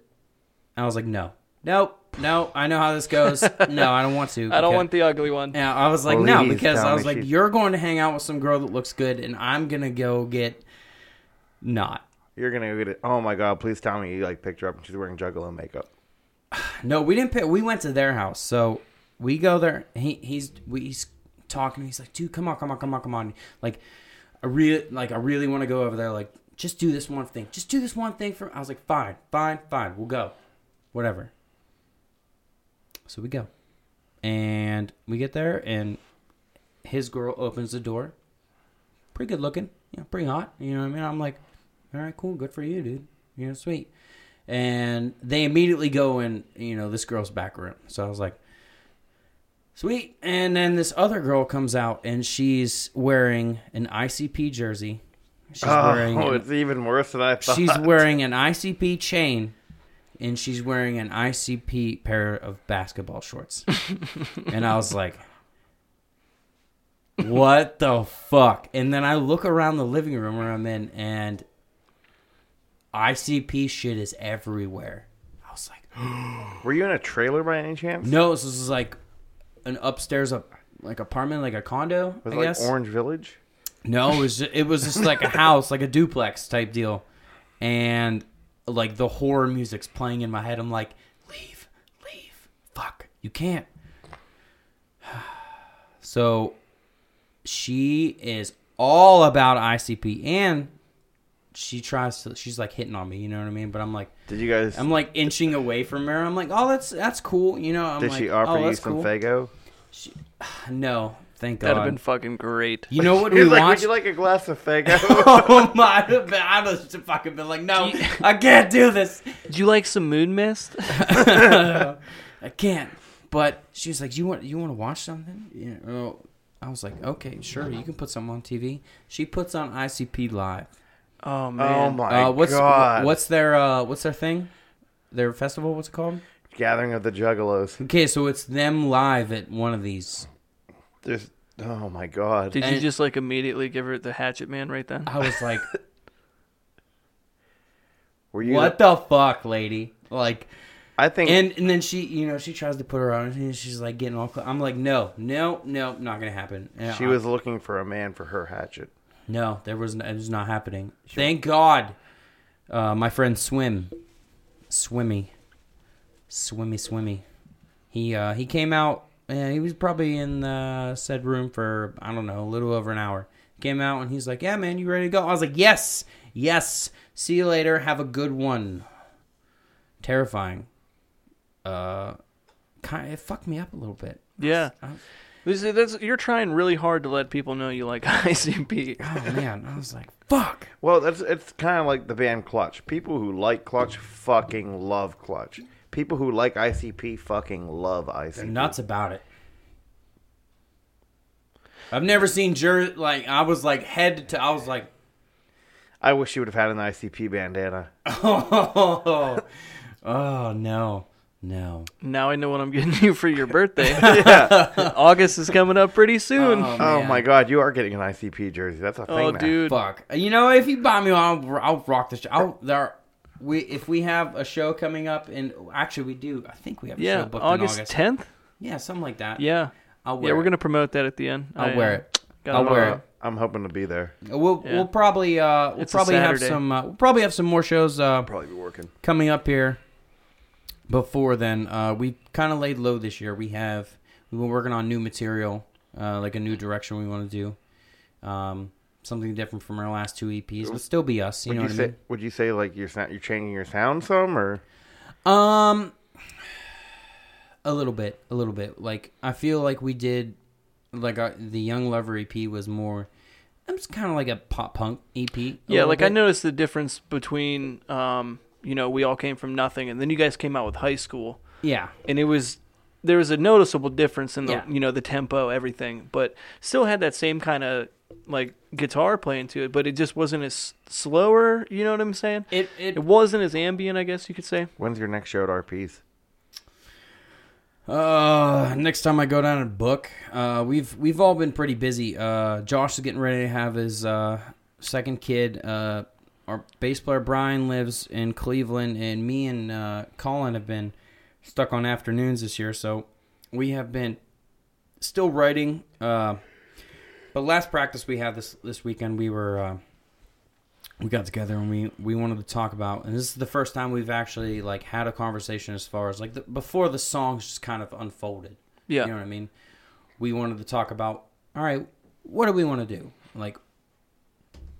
S3: I was like, "No, nope, no. I know how this goes. No, I don't want to.
S1: I don't want the ugly one.
S3: yeah, I was like, no, because
S2: tell
S3: I
S2: me
S3: was like,
S2: she's-
S3: you're going to hang out with some girl that looks good, and I'm gonna go get not.
S2: You're gonna go get it. Oh my god! Please tell me you like picked her up and she's wearing Juggalo makeup.
S3: No, we didn't. Pick, we went to their house, so we go there. He he's we, he's talking. He's like, dude, come on, come on, come on, come on. Like, I really like. I really want to go over there. Like, just do this one thing. Just do this one thing for. I was like, fine, fine, fine. We'll go. Whatever. So we go, and we get there, and his girl opens the door. Pretty good looking, you know, pretty hot. You know what I mean? I'm like, all right, cool, good for you, dude. You know, sweet. And they immediately go in, you know, this girl's back room. So I was like, sweet. And then this other girl comes out, and she's wearing an ICP jersey. She's oh, wearing
S2: oh,
S3: an-
S2: it's even worse than I thought.
S3: she's wearing an ICP chain and she's wearing an ICP pair of basketball shorts. and I was like, what the fuck? And then I look around the living room where I'm in and ICP shit is everywhere. I was like,
S2: Were you in a trailer by any chance?
S3: no, this is like an upstairs up like apartment, like a condo,
S2: Was
S3: I
S2: it like
S3: guess.
S2: Orange Village?
S3: No, it was just, it was just like a house, like a duplex type deal, and like the horror music's playing in my head. I'm like, leave, leave, fuck, you can't. So she is all about ICP, and she tries to. She's like hitting on me, you know what I mean? But I'm like,
S2: Did you guys?
S3: I'm like inching away from her. I'm like, oh, that's that's cool, you know. I'm
S2: did
S3: like,
S2: she offer
S3: oh,
S2: you some
S3: cool.
S2: Faygo?
S3: No, thank God.
S1: That'd have been fucking great.
S3: you know what we
S2: He's like,
S3: watched?
S2: would you like a glass of Faygo?
S3: oh my! I'd have fucking been like, no, I can't do this.
S1: Do you like some moon mist?
S3: I can't. But she was like, "You want you want to watch something?" Yeah. Well, I was like, "Okay, sure. You can put something on TV." She puts on ICP Live.
S1: Oh man.
S2: oh my
S3: uh, what's
S2: god!
S3: what's their uh, what's their thing? Their festival? What's it called?
S2: Gathering of the Juggalos?
S3: Okay, so it's them live at one of these.
S2: There's. Oh my god!
S1: Did you
S3: and-
S1: just like immediately give her the hatchet man right then?
S3: I was like,
S2: Were you?
S3: "What the fuck, lady?" Like,
S2: I think.
S3: and and then she, you know, she tries to put her on, and she's like getting all. cl- I'm like, "No, no, no, not gonna happen." And
S2: she
S3: I-
S2: was looking for a man for her hatchet.
S3: No, there was. It was not happening. Thank God. Uh, my friend Swim, Swimmy, Swimmy, Swimmy. He uh, he came out. And he was probably in the said room for I don't know, a little over an hour. Came out and he's like, "Yeah, man, you ready to go?" I was like, "Yes, yes. See you later. Have a good one." Terrifying. Uh, kind it fucked me up a little bit.
S1: Yeah.
S3: I-
S1: This is, that's, you're trying really hard to let people know you like ICP.
S3: Oh man, I was like, "Fuck."
S2: Well, that's it's kind of like the band Clutch. People who like Clutch fucking love Clutch. People who like ICP fucking love ICP.
S3: They're nuts about it. I've never seen Jer like I was like head to I was like
S2: I wish you would have had an ICP bandana.
S3: oh, oh no no
S1: Now I know what I'm getting you for your birthday. August is coming up pretty soon.
S3: Oh,
S2: Oh my god, you are getting an ICP jersey. That's a thing
S1: Oh,
S2: now.
S1: dude.
S3: fuck you know if you buy me one I'll, I'll rock the show I'll there we if we have a show coming up and actually we do I think we have a show
S1: Yeah,
S3: booked
S1: August
S3: in August
S1: 10th.
S3: yeah something like that.
S1: Yeah,
S3: I'll wear
S1: yeah, we're gonna promote that at the end.
S3: I'll
S1: I,
S3: wear
S1: uh,
S3: it. I'll
S1: it
S3: wear
S1: on-
S3: it.
S2: I'm hoping to be there.
S3: we'll
S1: Yeah.
S3: we'll probably uh we'll
S1: It's
S3: probably have some uh, we'll probably have some more shows uh
S2: Probably be working.
S3: coming up here before then. Uh, we kind of laid low this year. We have we've been working on new material uh, like a new direction we want to do. Um, something different from our last two eps but still be us you
S2: Would
S3: know
S2: you
S3: what
S2: say?
S3: i mean
S2: Would you say like you're sa- you're changing your sound some or?
S3: um A little bit, a little bit. Like I feel like we did, like our, the Young Lover EP was more. It was kind of like a pop punk EP.
S1: Yeah,
S3: little
S1: like I noticed the difference between, um, you know, we all came from nothing, and then you guys came out with high school,
S3: Yeah,
S1: and it was there was a noticeable difference in the,
S3: Yeah.
S1: you know, the tempo, everything, but still had that same kind of like guitar playing to it, but it just wasn't as slower. You know what I'm saying?
S3: it it
S1: It wasn't as ambient, I guess you could say.
S2: When's your next show at RP's?
S3: Uh, next time I go down and book, uh, we've we've all been pretty busy. Uh, Josh is getting ready to have his uh second kid. Uh, our bass player Brian lives in Cleveland, and me and uh, Colin have been stuck on afternoons this year, so we have been still writing. Uh, but last practice we had this this weekend, we were uh, we got together and we we wanted to talk about and this is the first time we've actually like had a conversation as far as like the, before the songs just kind of unfolded.
S1: Yeah.
S3: you know what i mean? We wanted to talk about all right what do we want to do? Like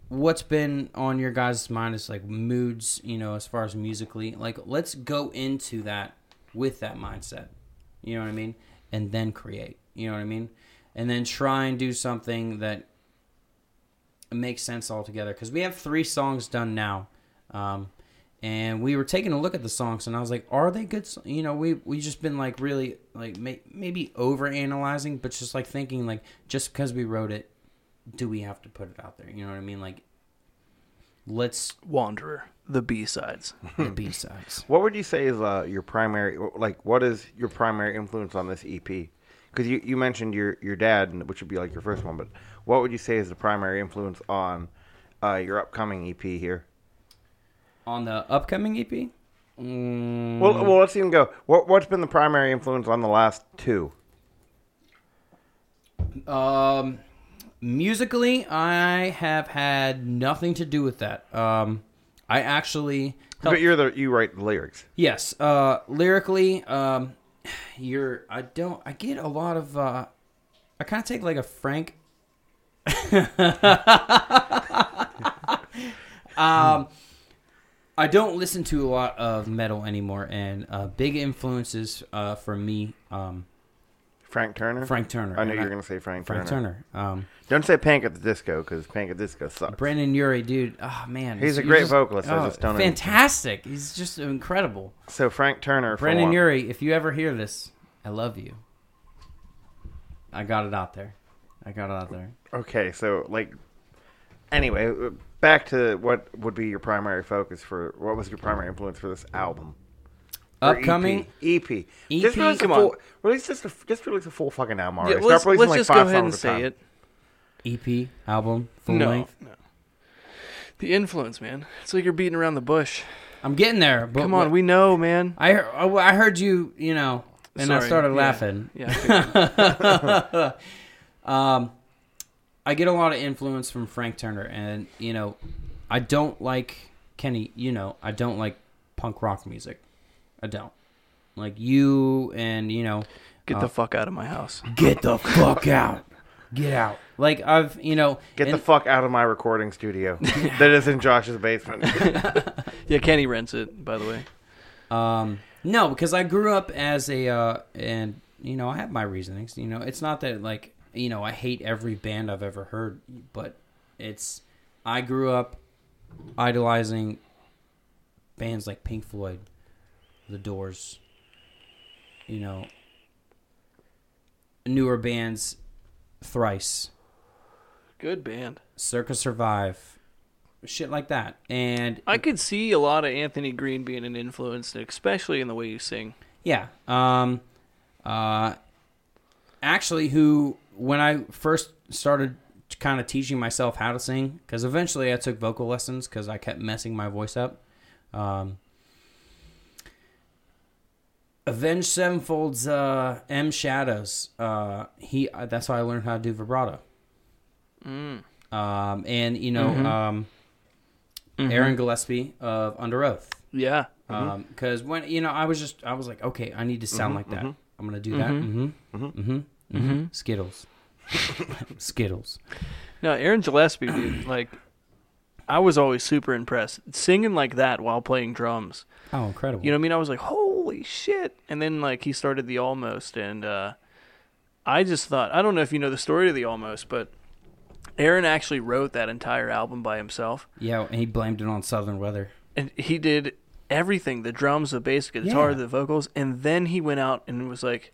S3: what's been on your guys' mind is like moods you know as far as musically? Like let's go into that with that mindset. You know what i mean? And then create. You know what i mean and then try and do something that makes sense altogether because we have three songs done now um, and we were taking a look at the songs and i was like are they good so- you know we we just been like really like may, maybe over analyzing but just like thinking like just because we wrote it do we have to put it out there you know what i mean like let's
S1: Wanderer, the B sides.
S3: the b-sides
S2: What would you say is uh, your primary, like, what is your primary influence on this EP? Because you, you mentioned your, your dad, which would be like your first one, but what would you say is the primary influence on uh, your upcoming EP here?
S3: on the upcoming ep mm,
S2: Well, well, let's even go. What, what's been the primary influence on the last two?
S3: Um, musically, I have had nothing to do with that. Um, I actually,
S2: But you're the you write the lyrics.
S3: yes, uh, lyrically, um, you're. I don't. I get a lot of. Uh, I kind of take like a Frank. um, I don't listen to a lot of metal anymore, and uh, big influences uh, for me, um,
S2: Frank Turner.
S3: Frank Turner.
S2: I knew you were gonna say Frank,
S3: Frank
S2: Turner.
S3: Turner. Um,
S2: Don't say Panic at the Disco because Panic at the Disco sucks.
S3: Brendon Urie, dude. Oh man,
S2: He's a great
S3: just-
S2: vocalist, I
S3: oh,
S2: just don't-
S3: fantastic. He's just incredible.
S2: so Frank Turner. Brendon
S3: Urie, if you ever hear this, I love you. I got it out there. I got it out there.
S2: Okay, so like, anyway, back to what would be your primary focus for what was your primary influence for this album? Or
S3: Upcoming.
S2: EP. EP. Just
S3: EP?
S2: release a
S1: Come
S2: full,
S1: on.
S2: release just a, just release a full fucking album already.
S1: Yeah, let's,
S2: releasing
S1: let's
S2: like
S1: just
S2: five
S1: go ahead and
S2: songs at a
S1: say it.
S3: EP album full
S1: no,
S3: length.
S1: no. The influence, man. It's like you're beating around the bush.
S3: I'm getting there. But
S1: Come on,
S3: what-
S1: we know, man.
S3: I heard, I heard you. You know, and I started laughing.
S1: Yeah. I
S3: um, I get a lot of influence from Frank Turner, and you know, I don't like Kenny. You know, I don't like punk rock music. I don't like you, and you know,
S1: Get
S3: Uh,
S1: the fuck out of my house.
S3: get the fuck out, get out. Like I've, you know,
S2: Get the fuck out of my recording studio that is in Josh's basement.
S1: Yeah, Kenny rents it, by the way.
S3: Um, no, because I grew up as a, uh, and you know, I have my reasonings. You know, it's not that like you know I hate every band I've ever heard, but it's I grew up idolizing bands like Pink Floyd, The Doors. You know, newer bands, Thrice,
S1: Good band.
S3: Circa Survive, shit like that, and
S1: I could see a lot of Anthony Green being an influence, especially in the way you sing.
S3: Yeah. Um uh actually who when I first started kind of teaching myself how to sing cuz eventually I took vocal lessons cuz I kept messing my voice up. Um Avenged Sevenfold's uh M Shadows. Uh he uh, that's how I learned how to do vibrato.
S1: Mm.
S3: Um and you know
S1: Mhm.
S3: um
S1: Mhm.
S3: Aaron Gillespie of Underoath.
S1: Yeah.
S3: Um, because when you know, I was just, I was like, okay, I need to sound like that. I'm gonna do that. Mm-hmm. Mm-hmm. Mm-hmm. Skittles. Skittles.
S1: No, Aaron Gillespie, dude, like, I was always super impressed. Singing like that while playing drums.
S3: Oh, incredible.
S1: You know what I mean? I was like, holy holy shit. And then like he started the almost and uh I just thought I don't know if you know the story of the almost, but Aaron actually wrote that entire album by himself.
S3: Yeah, and he blamed it on southern weather.
S1: And he did everything, the drums, the bass, the guitar,
S3: Yeah.
S1: the vocals, and then he went out and was like,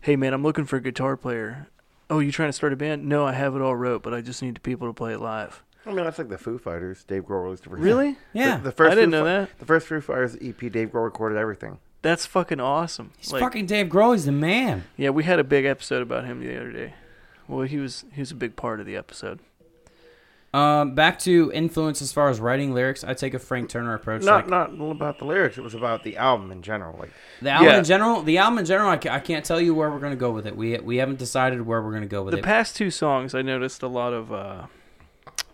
S1: "Hey man, I'm looking for a guitar player." Oh, you trying to start a band? No, I have it all wrote, but I just need people to play it live.
S2: I mean, that's like the Foo Fighters. Dave Grohl released a
S1: Really?
S3: Yeah,
S2: The, the first
S1: I didn't
S2: Foo
S1: know
S2: Fi-
S1: that.
S2: The first Foo Fighters EP, Dave Grohl recorded everything.
S1: That's fucking awesome.
S3: he's
S1: Like,
S3: fucking Dave Grohl. He's the man.
S1: yeah, we had a big episode about him the other day. Well, he was he was a big part of the episode.
S3: Um, back to influence as far as writing lyrics. I take a Frank Turner approach.
S2: Not
S3: like,
S2: not about the lyrics. It was about the album in general. Like
S3: the album
S1: Yeah.
S3: in general. The album in general. I, ca- I can't tell you where we're gonna go with it. We we haven't decided where we're gonna go with
S1: The
S3: it.
S1: The past two songs, I noticed a lot of uh,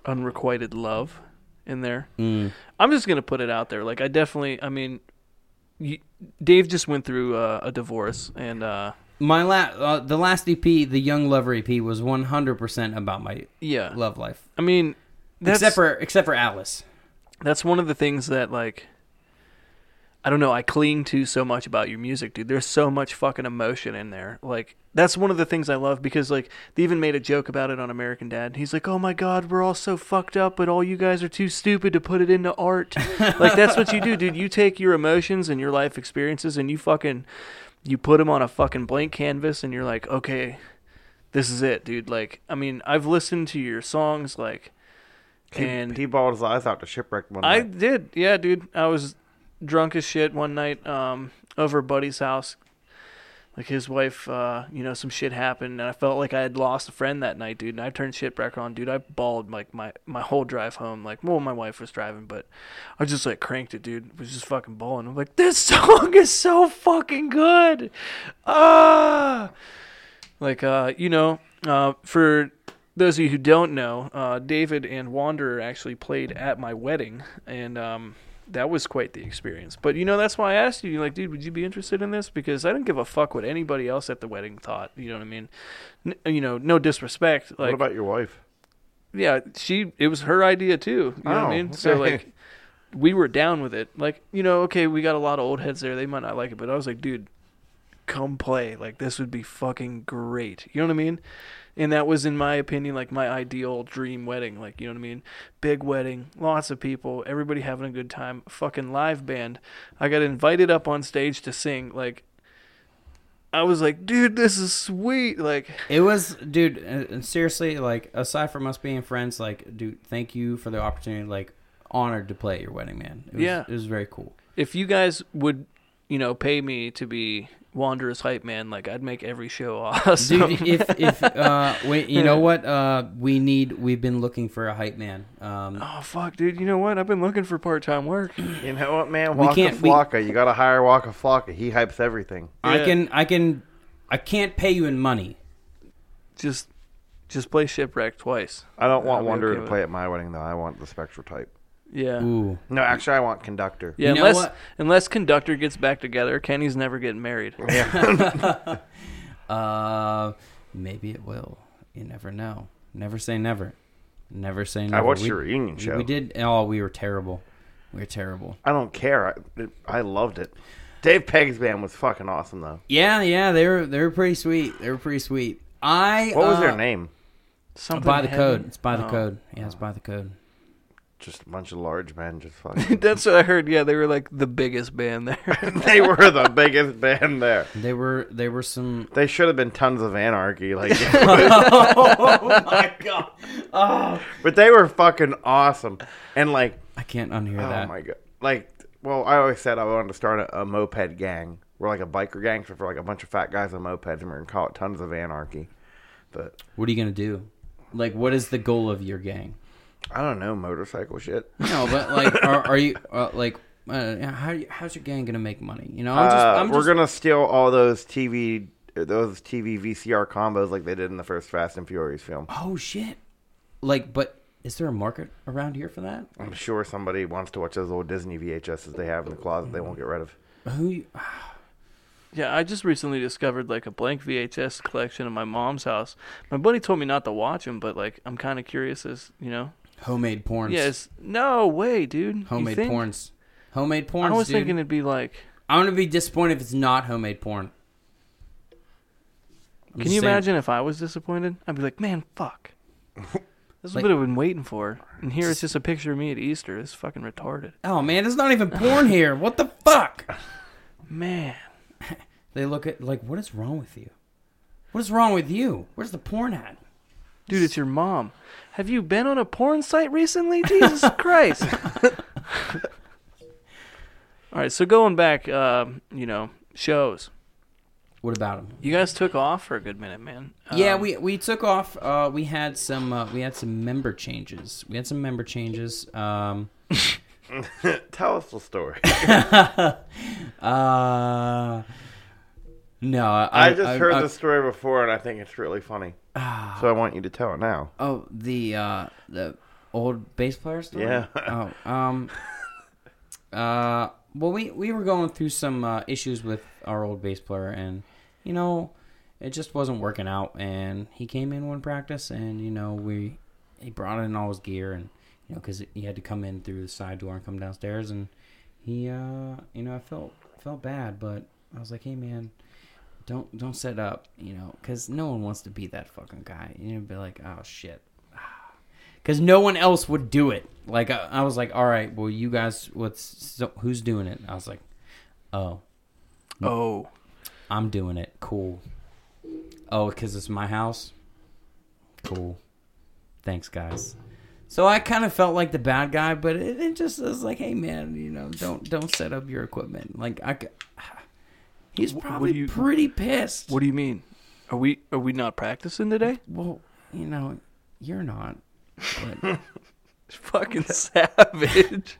S1: unrequited love in there.
S3: Mm.
S1: I'm just gonna put it out there. Like I definitely, I mean, you, Dave just went through uh, a divorce, and uh,
S3: My la- uh, the last EP, the Young Lover EP, was 100 percent about my
S1: yeah,
S3: love life.
S1: I mean,
S3: except for except for Alice.
S1: that's one of the things that like. I don't know. I cling to so much about your music, dude. There's so much fucking emotion in there. Like that's one of the things I love because like they even made a joke about it on American Dad. He's like, "Oh my God, we're all so fucked up, but all you guys are too stupid to put it into art." like that's what you do, dude. You take your emotions and your life experiences and you fucking you put them on a fucking blank canvas and you're like, "Okay, this is it, dude." Like, I mean, I've listened to your songs like
S2: he,
S1: and
S2: he balled his eyes out to shipwreck one
S1: I did, yeah, dude. I was drunk as shit one night um, over at Buddy's house. Like his wife, uh, you know, some shit happened, and I felt like I had lost a friend that night, dude. And I turned shit back on, dude. I bawled like my my whole drive home. Like, well, my wife was driving, but I just like cranked it, dude. Was just fucking bawling. I'm like, this song is so fucking good. Ah, like uh, you know, uh, for those of you who don't know, uh, David and Wanderer actually played at my wedding, and um, that was quite the experience. But you know, that's why I asked you, like, dude, would you be interested in this? Because I didn't give a fuck what anybody else at the wedding thought. You know what I mean? N- you know, no disrespect. Like,
S2: what about your wife?
S1: yeah, she it was her idea too. You know what I
S2: Oh,
S1: mean? So like we were down with it. Like, you know, okay, we got a lot of old heads there. They might not like it, but I was like, dude, come play. Like this would be fucking great. You know what I mean? And that was in my opinion like my ideal dream wedding. Like, you know what I mean? Big wedding, lots of people, everybody having a good time, fucking live band. I got invited up on stage to sing like I was like, dude, this is sweet. Like,
S3: It was, dude. uh, seriously, like aside from us being friends, like, dude, thank you for the opportunity. Like, honored to play at your wedding, man. It was,
S1: Yeah.
S3: it was very cool.
S1: if you guys would, you know, pay me to be Wanderer's hype man, like I'd make every show awesome.
S3: Dude, if if uh, wait, you know what? Uh, we need. We've been looking for a hype man. Um,
S1: oh fuck, dude, you know what? I've been looking for part time work.
S2: You know what, man?
S3: We
S2: Waka
S3: can't- we-
S2: Flocka. You got to hire Waka Flocka. He hypes everything.
S3: I can, I can, I can't pay you in money.
S1: Just, just play shipwreck twice.
S2: I don't want
S1: I'll
S2: Wanderer
S1: okay
S2: to
S1: with
S2: play at my wedding, though. I want the spectral type.
S1: Yeah,
S3: Ooh,
S2: No, actually, I want conductor.
S1: yeah.
S3: You know
S1: unless
S3: what?
S1: unless conductor gets back together, Kenny's never getting married.
S3: uh, maybe it will. You never know. Never say never. Never say never.
S2: I watched
S3: we,
S2: your reunion show.
S3: We did. Oh, we were terrible. We were terrible.
S2: I don't care. I, I loved it. Dave Pegg's band was fucking awesome, though.
S3: Yeah, yeah, they were they were pretty sweet. They were pretty sweet. I
S2: What was
S3: uh,
S2: their name?
S1: Something
S3: By the
S1: heavy.
S3: code. It's by the
S1: Oh.
S3: code. Yeah, it's by the code.
S2: Just a bunch of large men. Just fucking.
S1: That's what I heard. Yeah, they were like the biggest band there.
S2: they were the biggest band there.
S3: They were they were some.
S2: They should have been tons of anarchy, like,
S3: oh my god! Oh,
S2: but they were fucking awesome. And like,
S3: I can't unhear
S2: oh
S3: that.
S2: Oh my god, like, well, I always said I wanted to start a, a moped gang. We're like a biker gang for, for like a bunch of fat guys on mopeds, and we're gonna call it Tons of Anarchy. But
S3: What are you gonna do? Like, what is the goal of your gang?
S2: I don't know motorcycle shit.
S3: No, but like, are, are you uh, like, uh, how how's your gang gonna make money? You know, I'm just,
S2: Uh,
S3: I'm
S2: we're
S3: just,
S2: gonna steal all those TV, those TV VCR combos like they did in the first Fast and Furious film.
S3: Oh shit! Like, but is there a market around here for that?
S2: I'm sure somebody wants to watch those old Disney VHSs they have in the closet. They won't get rid of.
S3: Who? You,
S1: Yeah, I just recently discovered like a blank VHS collection in my mom's house. My buddy told me not to watch them, but like I'm kind of curious as you know.
S3: Homemade porns.
S1: Yes, no way, dude.
S3: Homemade
S1: think?
S3: porns. Homemade porns.
S1: I was
S3: dude.
S1: thinking it'd be like
S3: I'm gonna be disappointed if it's not homemade porn. I'm
S1: Can you
S3: saying.
S1: imagine if I was disappointed? I'd be like, man, fuck. This is
S3: Like-
S1: what I've been waiting for. And here it's just a picture of me at Easter. It's fucking retarded.
S3: Oh man, there's not even porn here. What the fuck?
S1: Man.
S3: They look at like, what is wrong with you? What is wrong with you? Where's the porn at?
S1: Dude, it's your mom. Have you been on a porn site recently? Jesus Christ. All right, so going back, um, you know, shows.
S3: What about them?
S1: You guys took off for a good minute, man.
S3: yeah,
S1: Um,
S3: we we took off. Uh, we had some uh, we had some member changes. We had some member changes. Um,
S2: Tell us the story.
S3: uh, no, I,
S2: I, just heard
S3: I-
S2: the story before, and I think it's really funny.
S3: Ah.
S2: So I want you to tell it now.
S3: Oh, the uh, the old bass player story.
S2: Yeah.
S3: oh, um, uh, well, we we were going through some uh, issues with our old bass player, and you know, it just wasn't working out. And he came in one practice, and you know, we he brought in all his gear, and you know, because he had to come in through the side door and come downstairs, and he, uh, you know, I felt felt bad, but I was like, hey, man. Don't don't set up, you know, because no one wants to be that fucking guy. You know, be like, oh shit, because no one else would do it. Like I, I was like, all right, well, you guys, what's so, who's doing it? I was like, oh,
S1: Oh.
S3: I'm doing it. Cool. Oh, because it's my house. Cool. Thanks, guys. So I kind of felt like the bad guy, but it, it just was like, hey man, you know, don't don't set up your equipment. Like I, he's
S1: Wh- what do
S3: probably
S1: you-
S3: pretty pissed.
S1: What do you mean? Are we are we not practicing today?
S3: Well, you know, you're not. But,
S1: Fucking savage.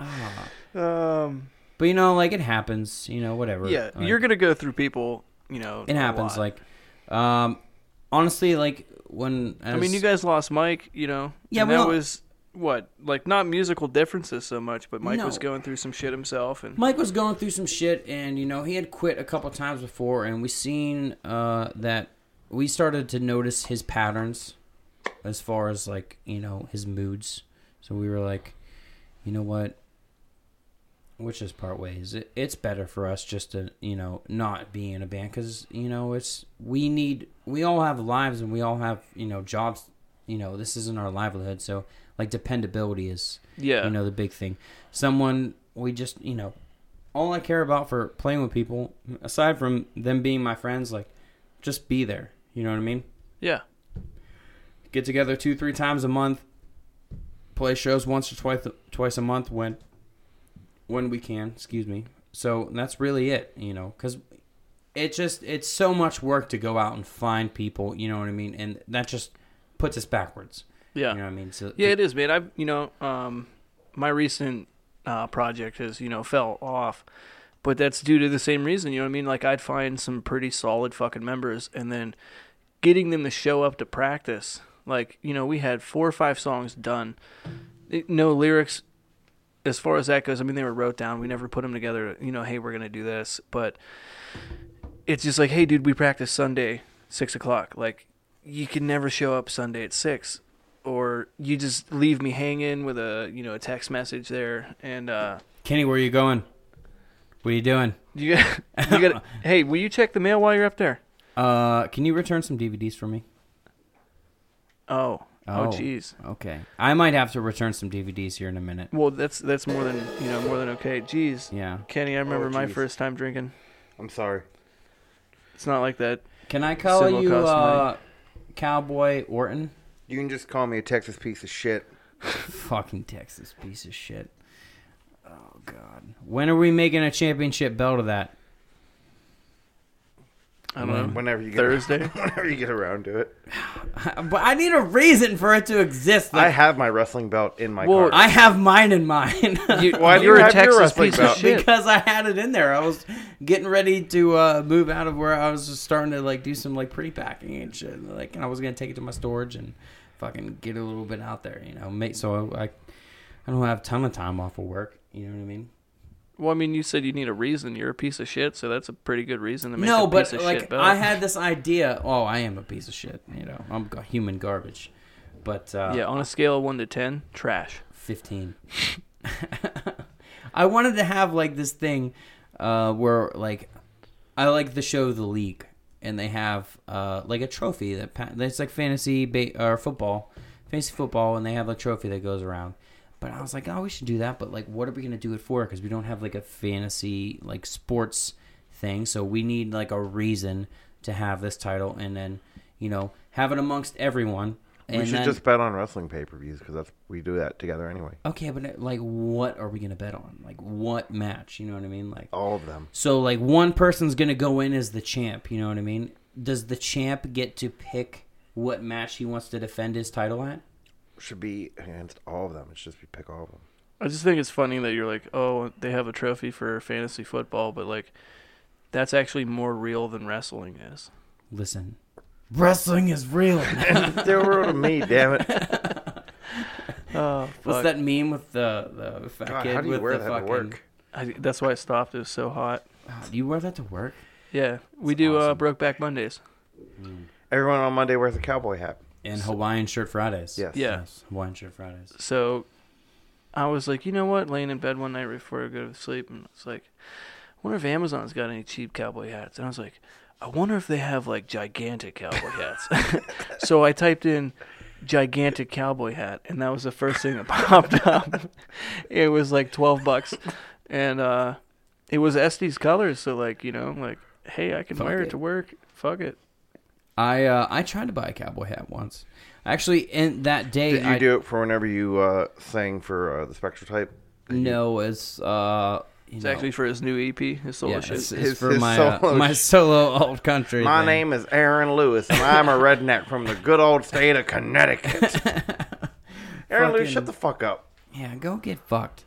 S3: ah.
S1: Um
S3: but you know, like it happens. You know, whatever.
S1: yeah,
S3: Like,
S1: you're going to go through people, you know.
S3: It
S1: a
S3: happens.
S1: lot.
S3: Like, um, honestly, like when
S1: I mean, you guys lost Mike, you know.
S3: Yeah,
S1: and
S3: we
S1: that
S3: all-
S1: was what? Like not musical differences so much, but Mike was going through some shit himself and
S3: Mike was going through some shit, and you know he had quit a couple times before, and we seen uh, that we started to notice his patterns as far as like you know his moods. So we were like, you know what, which is part ways. It, it's better for us just to you know not be in a band because you know it's we need we all have lives and we all have you know jobs. You know this isn't our livelihood, so like dependability is
S1: yeah.
S3: you know the big thing someone we just you know all i care about for playing with people aside from them being my friends like just be there you know what i mean
S1: yeah.
S3: get together two three times a month play shows once or twice twice a month when when we can excuse me so that's really it you know because it just it's so much work to go out and find people you know what i mean and that just puts us backwards
S1: Yeah.
S3: you know what i mean so
S1: Yeah, it is, man. I've you know, um, my recent uh, project has you know fell off, but that's due to the same reason. You know what I mean? Like I'd find some pretty solid fucking members, and then getting them to show up to practice. Like you know, we had four or five songs done, no lyrics. As far as that goes, I mean, they were wrote down. We never put them together. You know, hey, we're gonna do this, but it's just like, hey, dude, we practice Sunday six o'clock. Like, you can never show up Sunday at six or you just leave me hanging with a you know a text message there and uh
S3: kenny where are you going what are you doing
S1: you got you got hey will you check the mail while you're up there
S3: Uh, can you return some DVDs for me?
S1: oh oh
S3: Oh.
S1: jeez
S3: Okay, I might have to return some DVDs here in a minute.
S1: well that's that's more than you know more than okay jeez
S3: Yeah.
S1: kenny i remember my first time drinking
S2: I'm sorry.
S1: it's not like that
S3: Can I call you uh, Cowboy Orton?
S2: You can just call me a Texas piece of shit.
S3: Fucking Texas piece of shit. Oh God. When are we making a championship belt of that?
S1: I don't know
S2: Whenever you get
S1: thursday
S2: whenever you get around to it.
S3: But I need a reason for it to exist.
S2: I have my wrestling belt in my
S1: Well,
S2: car.
S3: I have mine in mine.
S1: you,
S2: Why do
S1: you're
S2: you
S1: a
S2: have your
S1: texas
S2: wrestling
S1: piece
S2: belt?
S1: of shit
S3: because I had it in there. I was getting ready to uh, move out of where I was just starting to like do some like pre-packing and shit. and, Like, and I was gonna take it to my storage and fucking get a little bit out there, you know. Make so I, I don't have a ton of time off of work. You know what I mean?
S1: Well i mean you said you need a reason you're a piece of shit so that's a pretty good reason to make
S3: No,
S1: a
S3: but
S1: piece of
S3: like
S1: shit belt.
S3: I had this idea. Oh, I am a piece of shit. You know, I'm human garbage. But uh,
S1: yeah on a scale of 1 to 10 trash
S3: 15. I wanted to have like this thing uh, where like I like the show The League, and they have uh, like a trophy that pa- that's like fantasy ba- or football, fantasy football, and they have a trophy that goes around. But I was like, oh, we should do that. But like, what are we gonna do it for? Because we don't have like a fantasy like sports thing, so we need like a reason to have this title, and then you know have it amongst everyone. And
S2: we should
S3: then,
S2: just bet on wrestling pay per views because that's we do that together anyway.
S3: okay, but like, what are we gonna bet on? Like, what match? You know what I mean? Like,
S2: All of them.
S3: so like one person's gonna go in as the champ. You know what I mean? Does the champ get to pick what match he wants to defend his title at?
S2: Should be against all of them. It's just we pick all of them.
S1: I just think it's funny that you're like, oh, they have a trophy for fantasy football, but like, that's actually more real than wrestling is.
S3: Listen, wrestling is real.
S2: they were to me, damn it.
S1: Oh,
S3: What's that meme with the the fat
S2: God,
S3: kid
S2: how do you
S3: with
S2: wear
S3: the
S2: that
S3: fucking?
S2: to work?
S1: I, that's why I stopped. It was so hot.
S3: Oh, do you wear that to work?
S1: Yeah, we
S3: That's
S1: do uh,
S3: awesome.
S1: Brokeback Mondays.
S2: Everyone on Monday wears a cowboy hat.
S3: And Hawaiian shirt Fridays.
S2: Yes.
S1: Yeah.
S3: Yes, Hawaiian shirt Fridays.
S1: So I was like, you know what? Laying in bed one night before I go to sleep, and it's like, I wonder if Amazon's got any cheap cowboy hats. And I was like, I wonder if they have like gigantic cowboy hats. so I typed in gigantic cowboy hat, and that was the first thing that popped up. it was like twelve bucks, and uh, it was Estes colors. So like, you know, like, hey, I can
S3: Fuck
S1: wear it
S3: it.
S1: to work. Fuck it.
S3: I uh, I tried to buy a cowboy hat once. Actually, in that day,
S2: Did you
S3: I
S2: do it for whenever you uh, sang for uh, the Spectre type?
S3: no, it's uh, you
S1: It's
S3: know,
S1: actually for his new EP, his solo
S3: yeah,
S1: shit.
S3: it's, it's
S2: His-
S3: for
S2: his
S3: my uh,
S2: solo
S3: my solo old country.
S2: My
S3: thing.
S2: name is Aaron Lewis, and I'm a redneck from the good old state of Connecticut. Aaron Lewis, shut the fuck up.
S3: Yeah, go get fucked.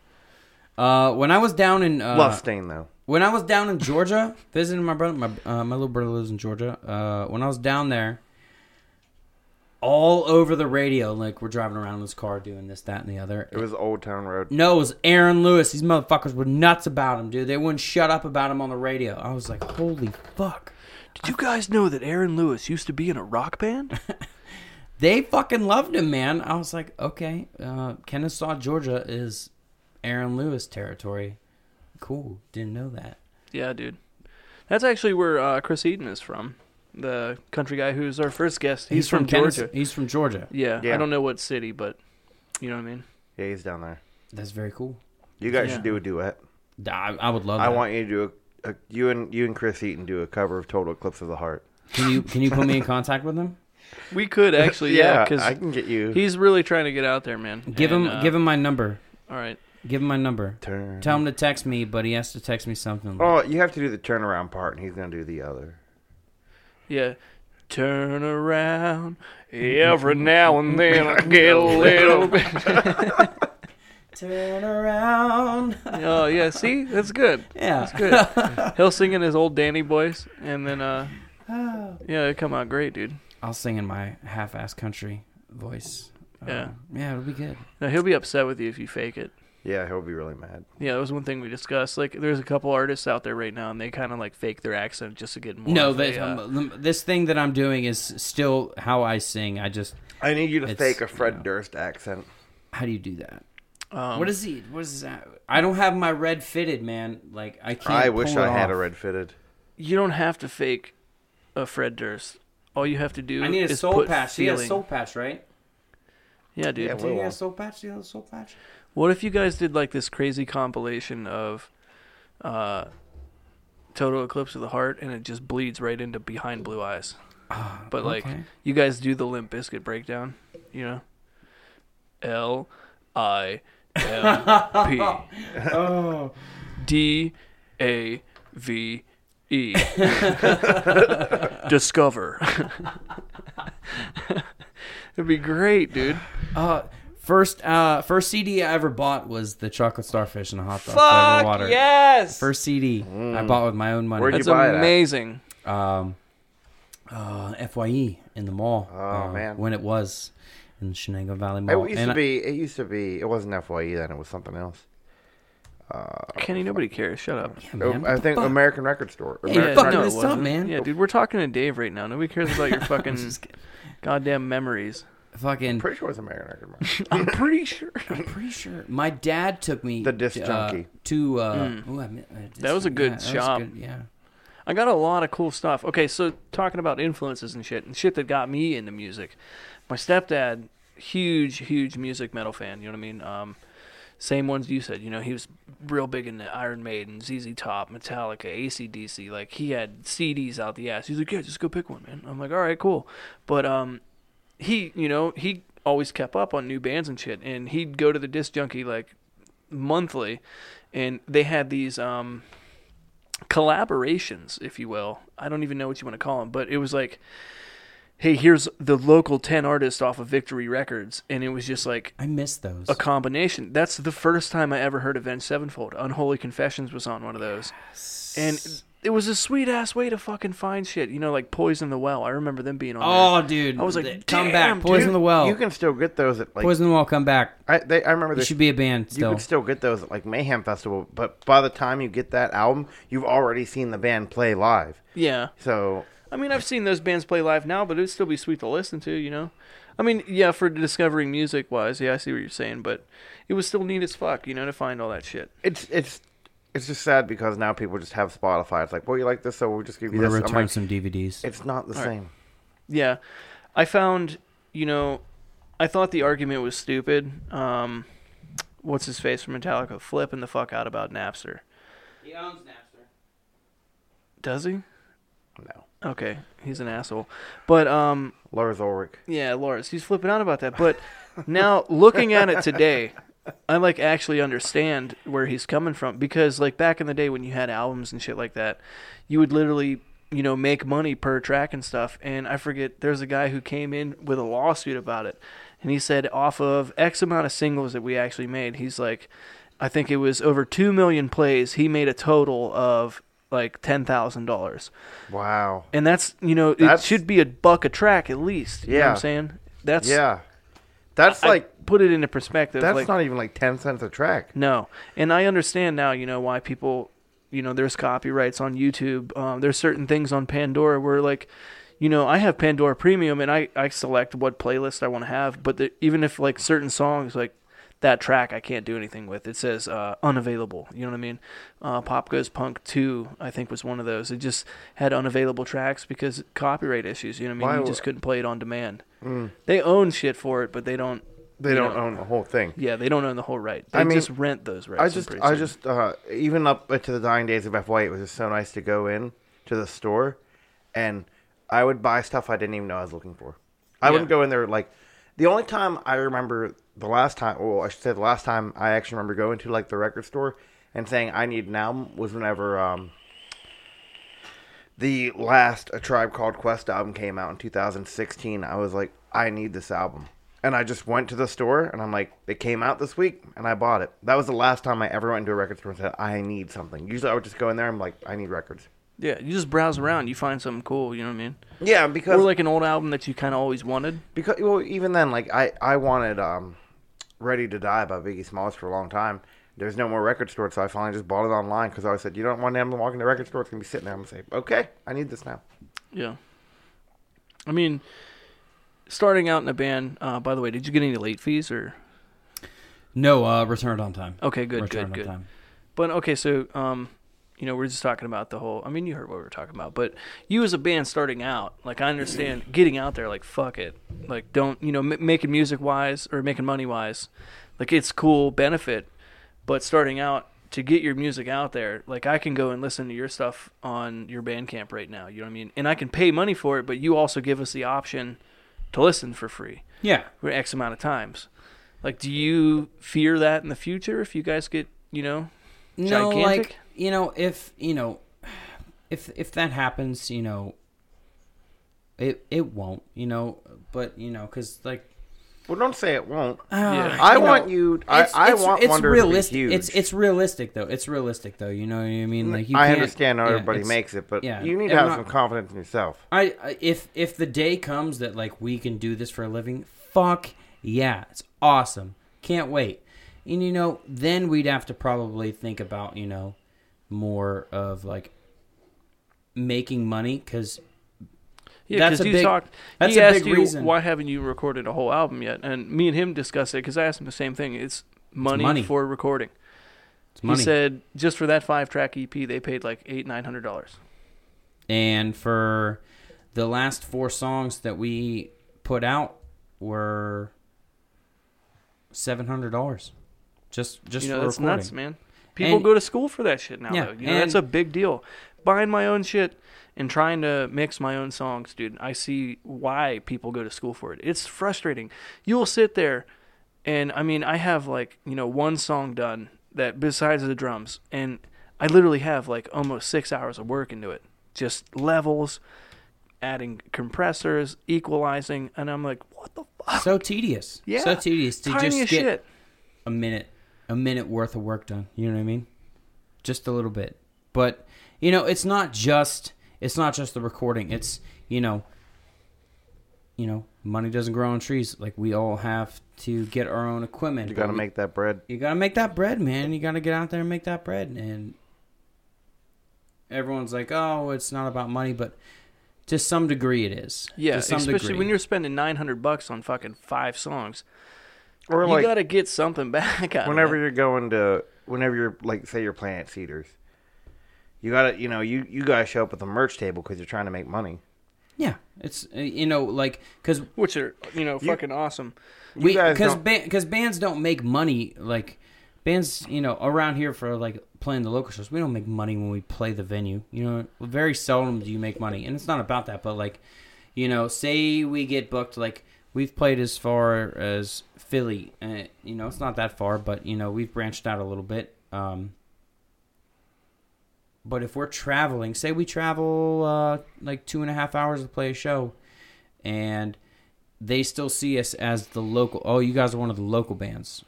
S3: Uh, when I was down in uh,
S2: Love Stain though.
S3: When I was down in Georgia visiting my brother, my uh, my little brother lives in Georgia. Uh, when I was down there, all over the radio, like we're driving around in this car doing this, that, and the other.
S2: It was Old Town Road.
S3: No, it was Aaron Lewis. These motherfuckers were nuts about him, dude. They wouldn't shut up about him on the radio. I was like, holy fuck.
S1: Did you guys know that Aaron Lewis used to be in a rock band?
S3: They fucking loved him, man. I was like, okay, uh, Kennesaw, Georgia is Aaron Lewis territory. Cool. Didn't know that.
S1: yeah, dude. That's actually where uh, Chris Eden is from. The country guy who's our first guest. He's, from,
S3: Kennes-
S1: Georgia.
S3: He's from Georgia.
S1: Yeah,
S2: Yeah.
S1: I don't know what city, but you know what I mean.
S2: Yeah, he's down there.
S3: That's very cool.
S2: You guys
S1: Yeah.
S2: should do a duet.
S3: I, I would love
S2: I
S3: that.
S2: want you to do a, a you and you and Chris Eaton do a cover of Total Eclipse of the Heart.
S3: Can you can you put me in contact with him?
S1: We could actually, yeah, because
S2: I can get you.
S1: he's really trying to get out there, man.
S3: Give
S1: And,
S3: him
S1: uh,
S3: give him my number.
S1: All right.
S3: Give him my number.
S2: Turn.
S3: Tell him to text me, but he has to text me something.
S2: Oh, you have to do the turnaround part, and he's gonna do the other.
S1: Yeah. Turn around. Every now and then I get a little bit.
S3: Turn around.
S1: Oh yeah, see, that's good.
S3: Yeah.
S1: That's good. He'll sing in his old Danny voice, and then uh, yeah, it come out great, dude.
S3: I'll sing in my half-ass country voice. Uh,
S1: Yeah.
S3: yeah, it'll be good.
S1: Now he'll be upset with you if you fake it.
S2: Yeah, he'll be really mad.
S1: Yeah, that was one thing we discussed. Like, there's a couple artists out there right now, and they kind of like fake their accent just to get more.
S3: No,
S1: of
S3: this,
S1: a, uh,
S3: um, this thing that I'm doing is still how I sing. I just
S2: I need you to fake a Fred
S3: you know.
S2: Durst accent.
S3: how do you do that?
S1: um,
S3: what is he? What is that? I don't have my red fitted, man. Like I can't.
S2: I wish
S3: pull it
S2: I had a red fitted.
S1: You don't have to fake a Fred Durst. All you have to do
S3: I need a
S1: is
S3: soul
S1: put
S3: patch. He has a soul patch, right?
S1: Yeah, dude.
S2: Yeah,
S3: Do you have a soul patch? Do you have a soul patch?
S1: What if you guys did like this crazy compilation of uh, Total Eclipse of the Heart, and it just bleeds right into Behind Blue Eyes? But like,
S3: Okay.
S1: you guys do the Limp Bizkit breakdown, you know? L I M P
S3: oh,
S1: D A V E. Discover. It'd be great, dude.
S3: uh, first, uh, first CD I ever bought was the Chocolate Starfish and the Hot Dog Flavor
S1: Fuck
S3: Water.
S1: yes.
S3: First CD I bought with my own money.
S2: Where'd you
S1: That's
S2: buy it at?
S1: amazing.
S3: um, uh, Fye in the mall.
S2: Oh,
S3: uh,
S2: man.
S3: when it was in the Shenango Valley Mall.
S2: It used
S3: And
S2: to
S3: I-
S2: be. It used to be. It wasn't Fye then. It was something else.
S1: Kenny, nobody cares. Shut up.
S3: Yeah, man, what
S2: I
S3: the
S2: think
S3: fuck?
S2: American Record Store.
S3: Hey,
S2: American
S3: fuck
S2: Record-
S3: no,
S1: it
S3: this up,
S1: wasn't.
S3: man.
S1: Yeah, dude, we're talking to Dave right now. Nobody cares about your fucking goddamn memories.
S3: Fucking.
S2: I'm Pretty sure it's American Record Market.
S1: I'm pretty sure.
S3: I'm pretty sure my dad took me
S2: The disc
S3: uh,
S2: junkie.
S3: to. Uh,
S1: Mm.
S3: ooh, I mi- uh, disc
S1: That was a good
S3: Yeah,
S1: shop.
S3: good, Yeah.
S1: I got a lot of cool stuff. Okay, so talking about influences and shit, and shit that got me into music. My stepdad, huge, huge music metal fan. You know what I mean? Um, same ones you said. You know, he was real big into Iron Maiden, ZZ Top, Metallica, ACDC. Like he had CDs out the ass. He's like, yeah, just go pick one, man. I'm like, all right, cool. But um, he, you know, he always kept up on new bands and shit, and he'd go to the disc junkie like monthly, and they had these um collaborations, if you will. I don't even know what you want to call them, but it was like, hey, here's the local 10 artists off of Victory Records. And it was just like
S3: I miss those.
S1: a combination. That's the first time I ever heard Avenged Sevenfold. Unholy Confessions was on one of those. And it was a sweet ass way to fucking find shit. You know, like Poison the Well. I remember them being on
S3: Oh,
S1: there.
S3: dude!
S1: I was like,
S3: th- come
S1: damn,
S3: back, Poison
S1: dude.
S3: the Well.
S2: You can still get those at like.
S3: Poison the Well, come back.
S2: I, they, I remember
S3: You
S2: this.
S3: should be a band
S2: You
S3: still.
S2: could still get those at like Mayhem Festival, but by the time you get that album, you've already seen the band play live.
S1: Yeah.
S2: So
S1: I mean, I've seen those bands play live now, but it'd still be sweet to listen to, you know? I mean, yeah, for discovering music wise, yeah, I see what you're saying, but it was still neat as fuck, you know, to find all that shit.
S2: it's it's it's just sad because now people just have Spotify. It's like, well, you like this, so we'll just give you
S3: We'll
S2: this. I'm
S3: return
S2: like,
S3: some DVDs.
S2: it's not the
S1: All right.
S2: same.
S1: Yeah. I found, you know, I thought the argument was stupid. Um, what's his face from Metallica flipping the fuck out about Napster.
S3: He owns Napster.
S1: Does he?
S2: No,
S1: Okay, he's an asshole. But um,
S2: Lars Ulrich.
S1: Yeah, Lars, he's flipping out about that. But now looking at it today, I like actually understand where he's coming from because like back in the day when you had albums and shit like that, you would literally, you know, make money per track and stuff. And I forget there's a guy who came in with a lawsuit about it. And he said off of X amount of singles that we actually made, he's like I think it was over 2 million plays, he made a total of like $10,000
S2: Wow.
S1: and that's you know it should be a buck a track at least. You know what
S2: Yeah.
S1: I'm saying that's
S2: Yeah, that's
S1: I
S2: like
S1: put it into perspective.
S2: that's
S1: like,
S2: not even like ten cents a track.
S1: no, and I understand now. You know why people, you know, there's copyrights on YouTube. Um, there's certain things on Pandora where like, you know, I have Pandora Premium and I I select what playlist I want to have. But the, even if like certain songs like that track I can't do anything with. It says uh, unavailable. You know what I mean? Uh, Pop Goes Punk 2, I think, was one of those. It just had unavailable tracks because copyright issues. You know what I mean?
S2: Why
S1: you just couldn't play it on demand.
S2: Mm.
S1: They own shit for it, but they don't.
S2: They don't
S1: know,
S2: own the whole thing.
S1: Yeah, they don't own the whole right. They
S2: I mean,
S1: just rent those rights.
S2: I just, I just, uh, even up to the dying days of FYE, it was just so nice to go in to the store, and I would buy stuff I didn't even know I was looking for. I
S1: Yeah.
S2: wouldn't go in there like. The only time I remember the last time, well, I should say the last time I actually remember going to like the record store and saying I need an album was whenever um, the last A Tribe Called Quest album came out in 2016. I was like, I need this album. And I just went to the store and I'm like, it came out this week and I bought it. That was the last time I ever went into a record store and said, I need something. Usually I would just go in there and I'm like, I need records.
S1: Yeah, you just browse around. You find something cool. You know what I mean?
S2: Yeah, because
S1: Or like an old album that you kind of always wanted.
S2: because well, even then, like I I wanted um, "Ready to Die" by Biggie Smalls for a long time. There's no more record store, so I finally just bought it online because I always said, "You don't want them to walk in the record store; it's gonna be sitting there." I'm gonna say, "Okay, I need this now."
S1: Yeah. I mean, starting out in a band. Uh, by the way, did you get any late fees or?
S3: No, uh, returned on time.
S1: Okay, good,
S3: returned
S1: good,
S3: on
S1: good.
S3: time.
S1: But okay, so um, you know, we're just talking about the whole. I mean, you heard what we were talking about, but you as a band starting out, like I understand getting out there, like fuck it, like don't you know, m- making music wise or making money wise, like it's cool benefit, but starting out to get your music out there, like I can go and listen to your stuff on your Bandcamp right now. You know what I mean? And I can pay money for it, but you also give us the option to listen for free
S3: Yeah.
S1: for X amount of times. Like, do you fear that in the future if you guys get, you know,
S3: No,
S1: Gigantic?
S3: like you know, if you know, if if that happens, you know, it it won't, you know, but you know, because like
S2: Well, don't say it won't.
S1: Uh, yeah.
S2: I
S3: you know,
S2: want you. I,
S3: it's-
S2: I
S3: it's-
S2: want
S3: it's
S2: Wonder
S3: realistic.
S2: to be huge.
S3: It's it's realistic though. It's realistic though. You know what I mean? Like you
S2: I
S3: can't-
S2: understand how
S3: yeah,
S2: everybody
S3: it's-
S2: makes it, but
S3: yeah,
S2: you need to have
S3: not-
S2: some confidence in yourself.
S3: I, I if if the day comes that like we can do this for a living, fuck yeah, it's awesome. Can't wait. And you know, then we'd have to probably think about you know more of like making money because
S1: Yeah, because you
S3: big-
S1: talked.
S3: that's
S1: he
S3: a
S1: asked
S3: big
S1: you
S3: reason.
S1: why haven't you recorded a whole album yet? And me and him discussed it because I asked him the same thing. It's money,
S3: money.
S1: for recording.
S3: It's money.
S1: He said just for that five track EP, they paid like eight nine hundred dollars.
S3: and for the last four songs that we put out were seven hundred dollars. Just just
S1: You know
S3: for
S1: that's
S3: recording.
S1: nuts, man. People
S3: And-
S1: go to school for that shit now.
S3: Yeah,
S1: though. You know that's a big deal. Buying my own shit and trying to mix my own songs, dude. I see why people go to school for it. It's frustrating. You'll sit there, and I mean, I have like you know one song done that besides the drums, and I literally have like almost six hours of work into it. Just levels, adding compressors, equalizing, and I'm like, what the fuck?
S3: So tedious.
S1: Yeah,
S3: So tedious to
S1: Tiny
S3: just get
S1: shit.
S3: a minute a minute worth of work done. You know what I mean? Just a little bit. But you know, it's not just it's not just the recording. It's you know you know, money doesn't grow on trees. Like we all have to get our own equipment.
S2: You got to
S3: we-
S2: make that bread.
S3: you gotta make that bread, man. You gotta get out there and make that bread. And everyone's like, "Oh, it's not about money," but to some degree, it is.
S1: Yeah,
S3: to some
S1: especially
S3: degree.
S1: when you're spending nine hundred bucks on fucking five songs.
S2: Or
S1: you
S2: like
S1: gotta get something back out
S2: whenever
S1: of it.
S2: you're going to, whenever you're like, say you're playing at Cedars, you gotta, you know, you you guys show up at the merch table because you're trying to make money.
S3: yeah, it's uh, you know like because
S1: which are you know
S2: You-
S1: fucking awesome.
S3: we
S2: guys
S3: because
S2: don't-
S3: because bands don't make money like bands you know around here for like playing the local shows we don't make money when we play the venue you know very seldom do you make money and it's not about that but like you know say we get booked like we've played as far as philly uh, you know it's not that far but you know we've branched out a little bit um but if we're traveling say we travel uh like two and a half hours to play a show and they still see us as the local. Oh, you guys are one of the local bands.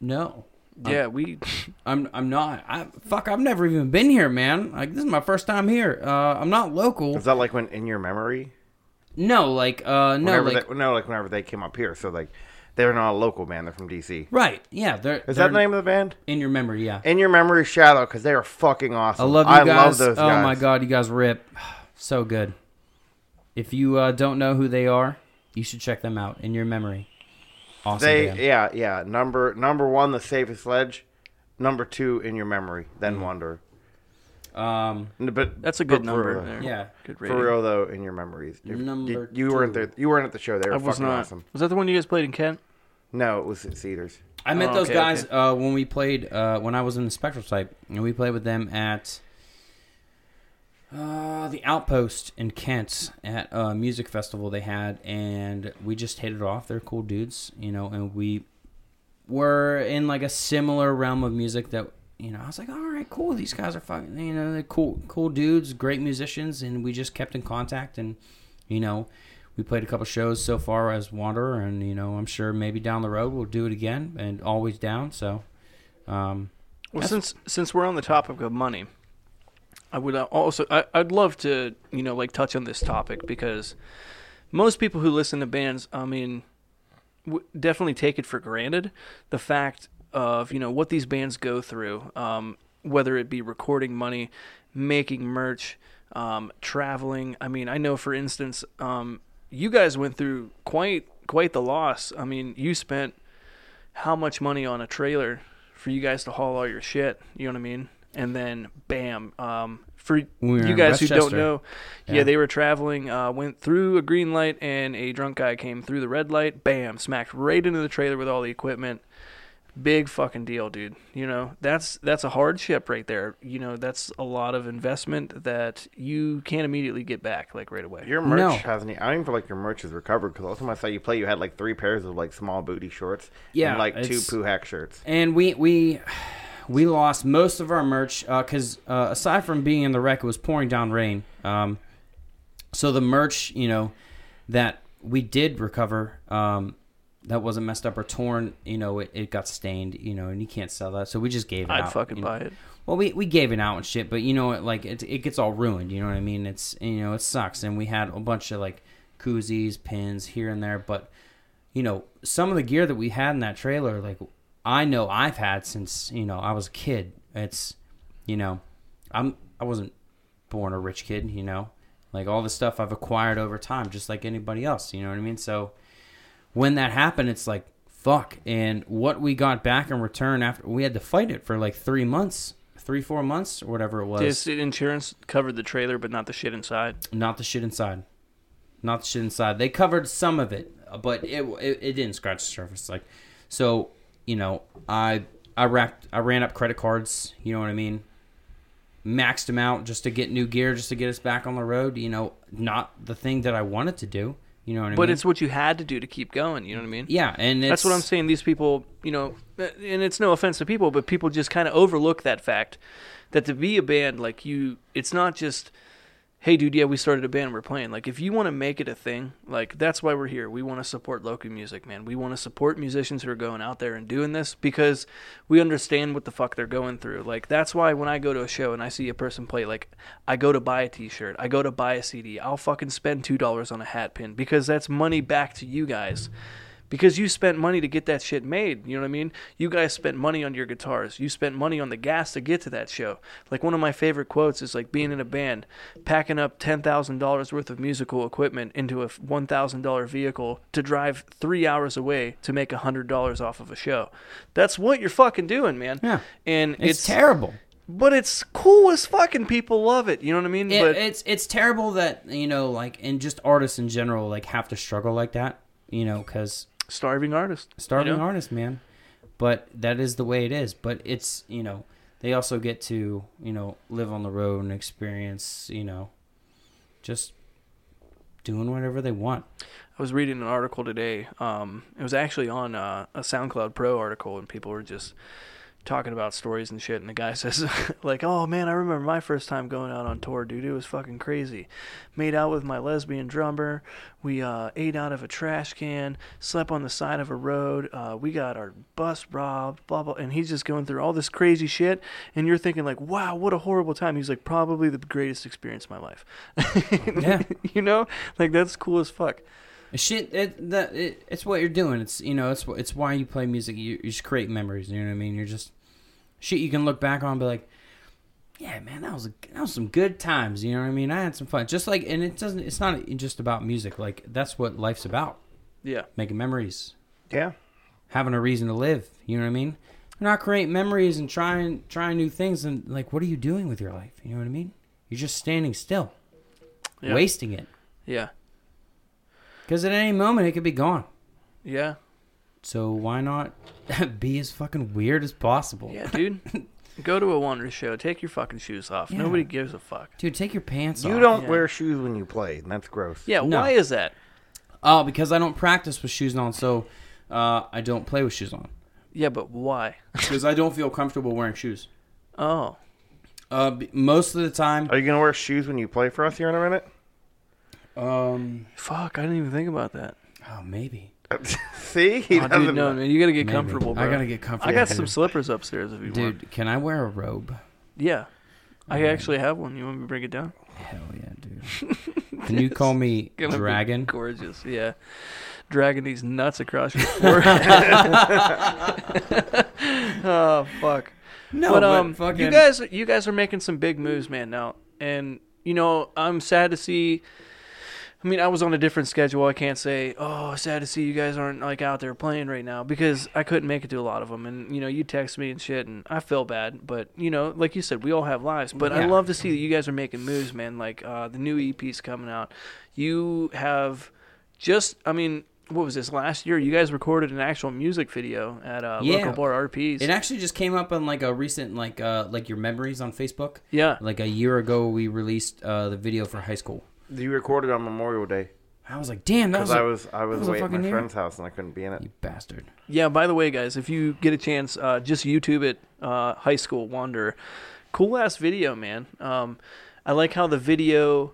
S3: No,
S1: Yeah, we
S3: I'm. I'm not. I fuck. I've never even been here, man. Like this is my first time here. Uh, I'm not local.
S2: Is that like when in your memory?
S3: No, like uh, no,
S2: Whenever
S3: like
S2: they, no, like whenever they came up here. So like, they're not a local band. They're from DC.
S3: right. Yeah, they're.
S2: Is
S3: they're
S2: that the name of the band?
S3: in your memory? Yeah.
S2: In your memory, Shadow, because they are fucking awesome.
S3: I love you
S2: I
S3: guys.
S2: love those
S3: oh
S2: guys.
S3: my god, you guys rip. So good. If you uh, don't know who they are, you should check them out. In your memory. Awesome.
S2: They
S3: band.
S2: yeah yeah number number one the safest ledge, number two in your memory then
S3: Mm.
S2: Wonder.
S3: Um.
S2: But
S1: that's a good number
S2: For,
S1: there.
S3: Yeah.
S1: Good rating.
S2: for real though, in your memories. You,
S3: Number
S2: you, you weren't there. You weren't at the show. They were
S1: I was
S2: fucking
S1: not.
S2: awesome.
S1: Was that the one you guys played in Kent?
S2: No, it was at Cedars.
S3: I met
S1: Oh,
S3: those
S1: okay,
S3: guys
S1: okay.
S3: uh, when we played uh, when I was in the Spectral type, and we played with them at uh, the Outpost in Kent at a music festival they had, and we just hit it off. They're cool dudes, you know, and we were in like a similar realm of music that you know. I was like, all right, cool. These guys are fucking, you know, they're cool, cool dudes, great musicians, and we just kept in contact, and you know. We played a couple shows so far as Wanderer, and you know I'm sure maybe down the road we'll do it again, and always down. So, um,
S1: Well, since since we're on the topic of money, I would uh, also I, I'd love to you know like touch on this topic because most people who listen to bands, I mean, w- definitely take it for granted the fact of you know what these bands go through, um, whether it be recording money, making merch, um, traveling. I mean, I know for instance, um, you guys went through quite quite the loss. I mean, you spent how much money on a trailer for you guys to haul all your shit? You know what I mean? And then bam, um, for
S3: we
S1: you guys who don't know, yeah.
S3: Yeah.
S1: they were traveling, uh, went through a green light, and a drunk guy came through the red light. Bam, smacked right into the trailer with all the equipment. Big fucking deal, dude. You know that's that's a hardship right there. You know that's a lot of investment that you can't immediately get back like right away.
S2: Your merch
S3: No.
S2: hasn't. I don't even feel like your merch is recovered because last time I saw you play, you had like three pairs of like small booty shorts.
S3: Yeah,
S2: and like two
S3: it's-
S2: poo hack shirts.
S3: and we we we lost most of our merch because uh, aside from being in the wreck, it was pouring down rain. Um, so the merch, you know, that we did recover, um, that wasn't messed up or torn, you know, it, it got stained, you know, and you can't sell that, so we just gave it
S1: I'd
S3: out.
S1: fucking
S3: you know.
S1: buy it.
S3: Well, we, we gave it out and shit, but you know, it, like it, it gets all ruined. You know what I mean? It's you know, it sucks. And we had a bunch of like koozies, pins here and there, but you know, some of the gear that we had in that trailer, like I know I've had since you know I was a kid. It's you know, I'm I wasn't born a rich kid, you know, Like all the stuff I've acquired over time, just like anybody else. You know what I mean? So when that happened, it's like fuck. And what we got back in return after we had to fight it for like three months, three four months or whatever it was.
S1: Just insurance covered the trailer, but not the shit inside.
S3: Not the shit inside. Not the shit inside. They covered some of it, but it it, it didn't scratch the surface. Like, so you know, I I racked I ran up credit cards. You know what I mean? Maxed them out just to get new gear, just to get us back on the road. You know, not the thing that I wanted to do. You know what I
S1: But
S3: mean?
S1: But it's what you had to do to keep going. You know what I mean?
S3: yeah, and it's,
S1: That's what I'm saying. These people, you know, and it's no offense to people, but people just kind of overlook that fact that to be a band, like you, it's not just, hey, dude, yeah, we started a band, we're playing. Like, if you want to make it a thing, like, that's why we're here. We want to support local music, man. We want to support musicians who are going out there and doing this because we understand what the fuck they're going through. Like, that's why when I go to a show and I see a person play, like, I go to buy a t shirt, I go to buy a CD, I'll fucking spend $2 on a hat pin because that's money back to you guys because you spent money to get that shit made. You know what I mean? You guys spent money on your guitars. You spent money on the gas to get to that show. Like one of my favorite quotes is like being in a band, packing up ten thousand dollars worth of musical equipment into a one thousand dollar vehicle to drive three hours away to make a hundred dollars off of a show. That's what you're fucking doing, man.
S3: Yeah.
S1: And
S3: it's,
S1: it's,
S3: terrible.
S1: but it's cool as fucking people love it. You know what I mean?
S3: It,
S1: but
S3: it's it's terrible that you know, like, and just artists in general, like, have to struggle like that. You know, because
S1: starving artist.
S3: starving
S1: you know?
S3: artist, man. But that is the way it is. But it's you know they also get to you know live on the road and experience you know just doing whatever they want.
S1: I was reading an article today. Um, it was actually on uh, a SoundCloud Pro article, and people were just talking about stories and shit. And the guy says, like, "Oh man, I remember my first time going out on tour, dude. It was fucking crazy. Made out with my lesbian drummer. We uh, ate out of a trash can. Slept on the side of a road. Uh, we got our bus robbed. Blah blah." And he's just going through all this crazy shit, and you're thinking like, "Wow, what a horrible time." He's like, "Probably the greatest experience of my life."
S3: Yeah.
S1: you know, like that's cool as fuck.
S3: Shit, it, that it, it's what you're doing. It's you know, it's it's why you play music. You, you just create memories. You know what I mean? You're just shit you can look back on, and be like, yeah, man, that was a, that was some good times. You know what I mean? I had some fun. Just like, and it doesn't. It's not just about music. Like that's what life's about.
S1: Yeah.
S3: Making memories,
S2: Yeah.
S3: having a reason to live. You know what I mean? Not create memories and trying trying new things. And like, what are you doing with your life? You know what I mean? You're just standing still,
S1: Yeah.
S3: wasting it.
S1: Yeah.
S3: Because at any moment it could be gone.
S1: Yeah.
S3: So why not be as fucking weird as possible?
S1: Yeah, dude. Go to a Wanderer show. Take your fucking shoes off.
S3: Yeah.
S1: Nobody gives a fuck.
S3: Dude, take your pants off.
S2: You don't
S1: Yeah.
S2: wear shoes when you play, and that's gross.
S1: Yeah,
S3: No.
S1: why is that?
S3: Oh, because I don't practice with shoes on, so uh, I don't play with shoes on.
S1: Yeah, but why?
S3: Because I don't feel comfortable wearing shoes.
S1: Oh.
S3: Uh, b- most of the time,
S2: Are you gonna wear shoes when you play for us here in a minute?
S3: Um,
S1: Fuck, I didn't even think about that.
S3: oh maybe.
S2: See, he
S1: Oh,
S2: doesn't.
S1: dude, no, man, you gotta get
S3: Maybe.
S1: comfortable, bro.
S3: I gotta get comfortable.
S1: I got some slippers upstairs if you want.
S3: Dude, can I wear a robe?
S1: Yeah. I actually have one. You want me to bring it down?
S3: Hell yeah, dude. can you call me
S1: Gonna be
S3: Dragon?
S1: Gorgeous, yeah. Dragging these nuts across your forehead. oh fuck.
S3: No,
S1: but um,
S3: fucking,
S1: you guys, you guys are making some big moves, man. Now, and you know, I'm sad to see. I mean, I was on a different schedule. I can't say, oh, sad to see you guys aren't like out there playing right now because I couldn't make it to a lot of them. And you know, you text me and shit, and I feel bad. But you know, like you said, we all have lives. But I love to see that you guys are making moves, man. Like uh, the new EP's coming out. You have just, I mean. What was this last year? You guys recorded an actual music video at uh,
S3: Yeah.
S1: local bar RPs.
S3: It actually just came up on like a recent like uh like your memories on Facebook.
S1: yeah,
S3: Like a year ago, we released uh the video for high school.
S2: You recorded on Memorial Day
S3: I was like, damn, that was
S2: because I
S3: a-
S2: was I was,
S3: was
S2: away at my
S3: year.
S2: friend's house and I couldn't be in it.
S3: you bastard.
S1: Yeah, by the way, guys, if you get a chance, uh, just YouTube it, uh, High School Wanderer. Cool ass video, man. Um, I like how the video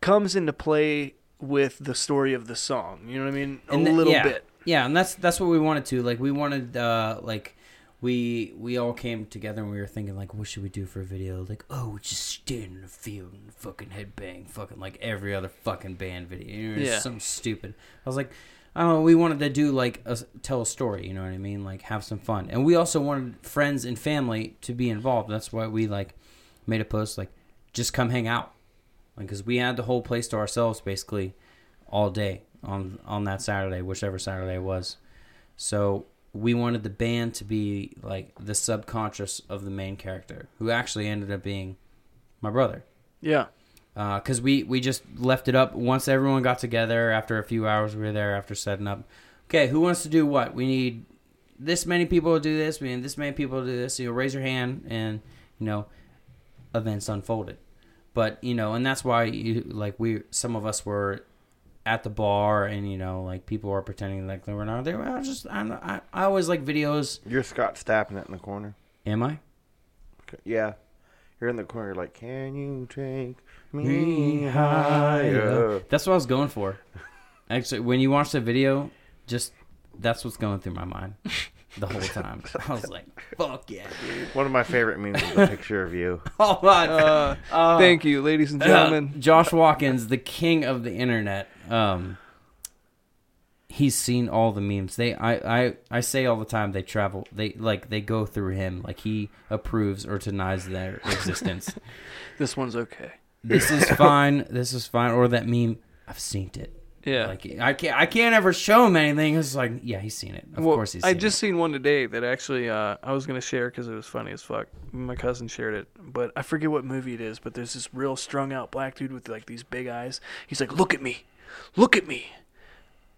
S1: comes into play with the story of the song. You know what I mean? A
S3: And th-
S1: little
S3: yeah.
S1: bit.
S3: Yeah, and that's that's what we wanted to. Like we wanted uh like we we all came together and we were thinking like what should we do for a video? Like, oh we just stand in the field and fucking headbang fucking like every other fucking band video. You know,
S1: Yeah.
S3: something stupid. I was like I don't know, we wanted to do like a, tell a story, you know what I mean? Like have some fun. And we also wanted friends and family to be involved. That's why we like made a post like just come hang out. Like because we had the whole place to ourselves basically all day on on that Saturday, whichever Saturday it was. So we wanted the band to be like the subconscious of the main character, who actually ended up being my brother.
S1: Yeah.
S3: Uh, because we we just left it up once everyone got together after a few hours. We were there after setting up. Okay, who wants to do what? We need this many people to do this. We need this many people to do this. You know, raise your hand, and you know, events unfolded. But you know, and that's why you like we some of us were at the bar, and you know, like people are pretending like they were not there. I just I'm, I I always like videos.
S2: You're Scott Stapping it in the corner.
S3: Am I?
S2: Yeah. You're in the corner like, can you take me
S3: Me
S2: higher?
S3: That's what I was going for. Actually, when you watch the video, just that's what's going through my mind the whole time. I was like, "Fuck yeah, dude!"
S2: One of my favorite memes is a picture of you.
S3: Oh my
S1: Uh,
S3: Uh,
S1: thank you, ladies and gentlemen.
S3: Josh Watkins, the king of the internet. Um, he's seen all the memes. They, I, I, I say all the time. They travel. They like they go through him. Like he approves or denies their existence.
S1: This one's okay.
S3: this is fine. This is fine. Or that meme. I've seen it.
S1: Yeah.
S3: Like I can't. I can't ever show him anything. It's like, yeah, he's seen it. Of
S1: well,
S3: course he's.
S1: I just seen one today that actually uh, I was gonna share because it was funny as fuck. My cousin shared it, but I forget what movie it is. But there's this real strung out black dude with like these big eyes. He's like, "Look at me, look at me.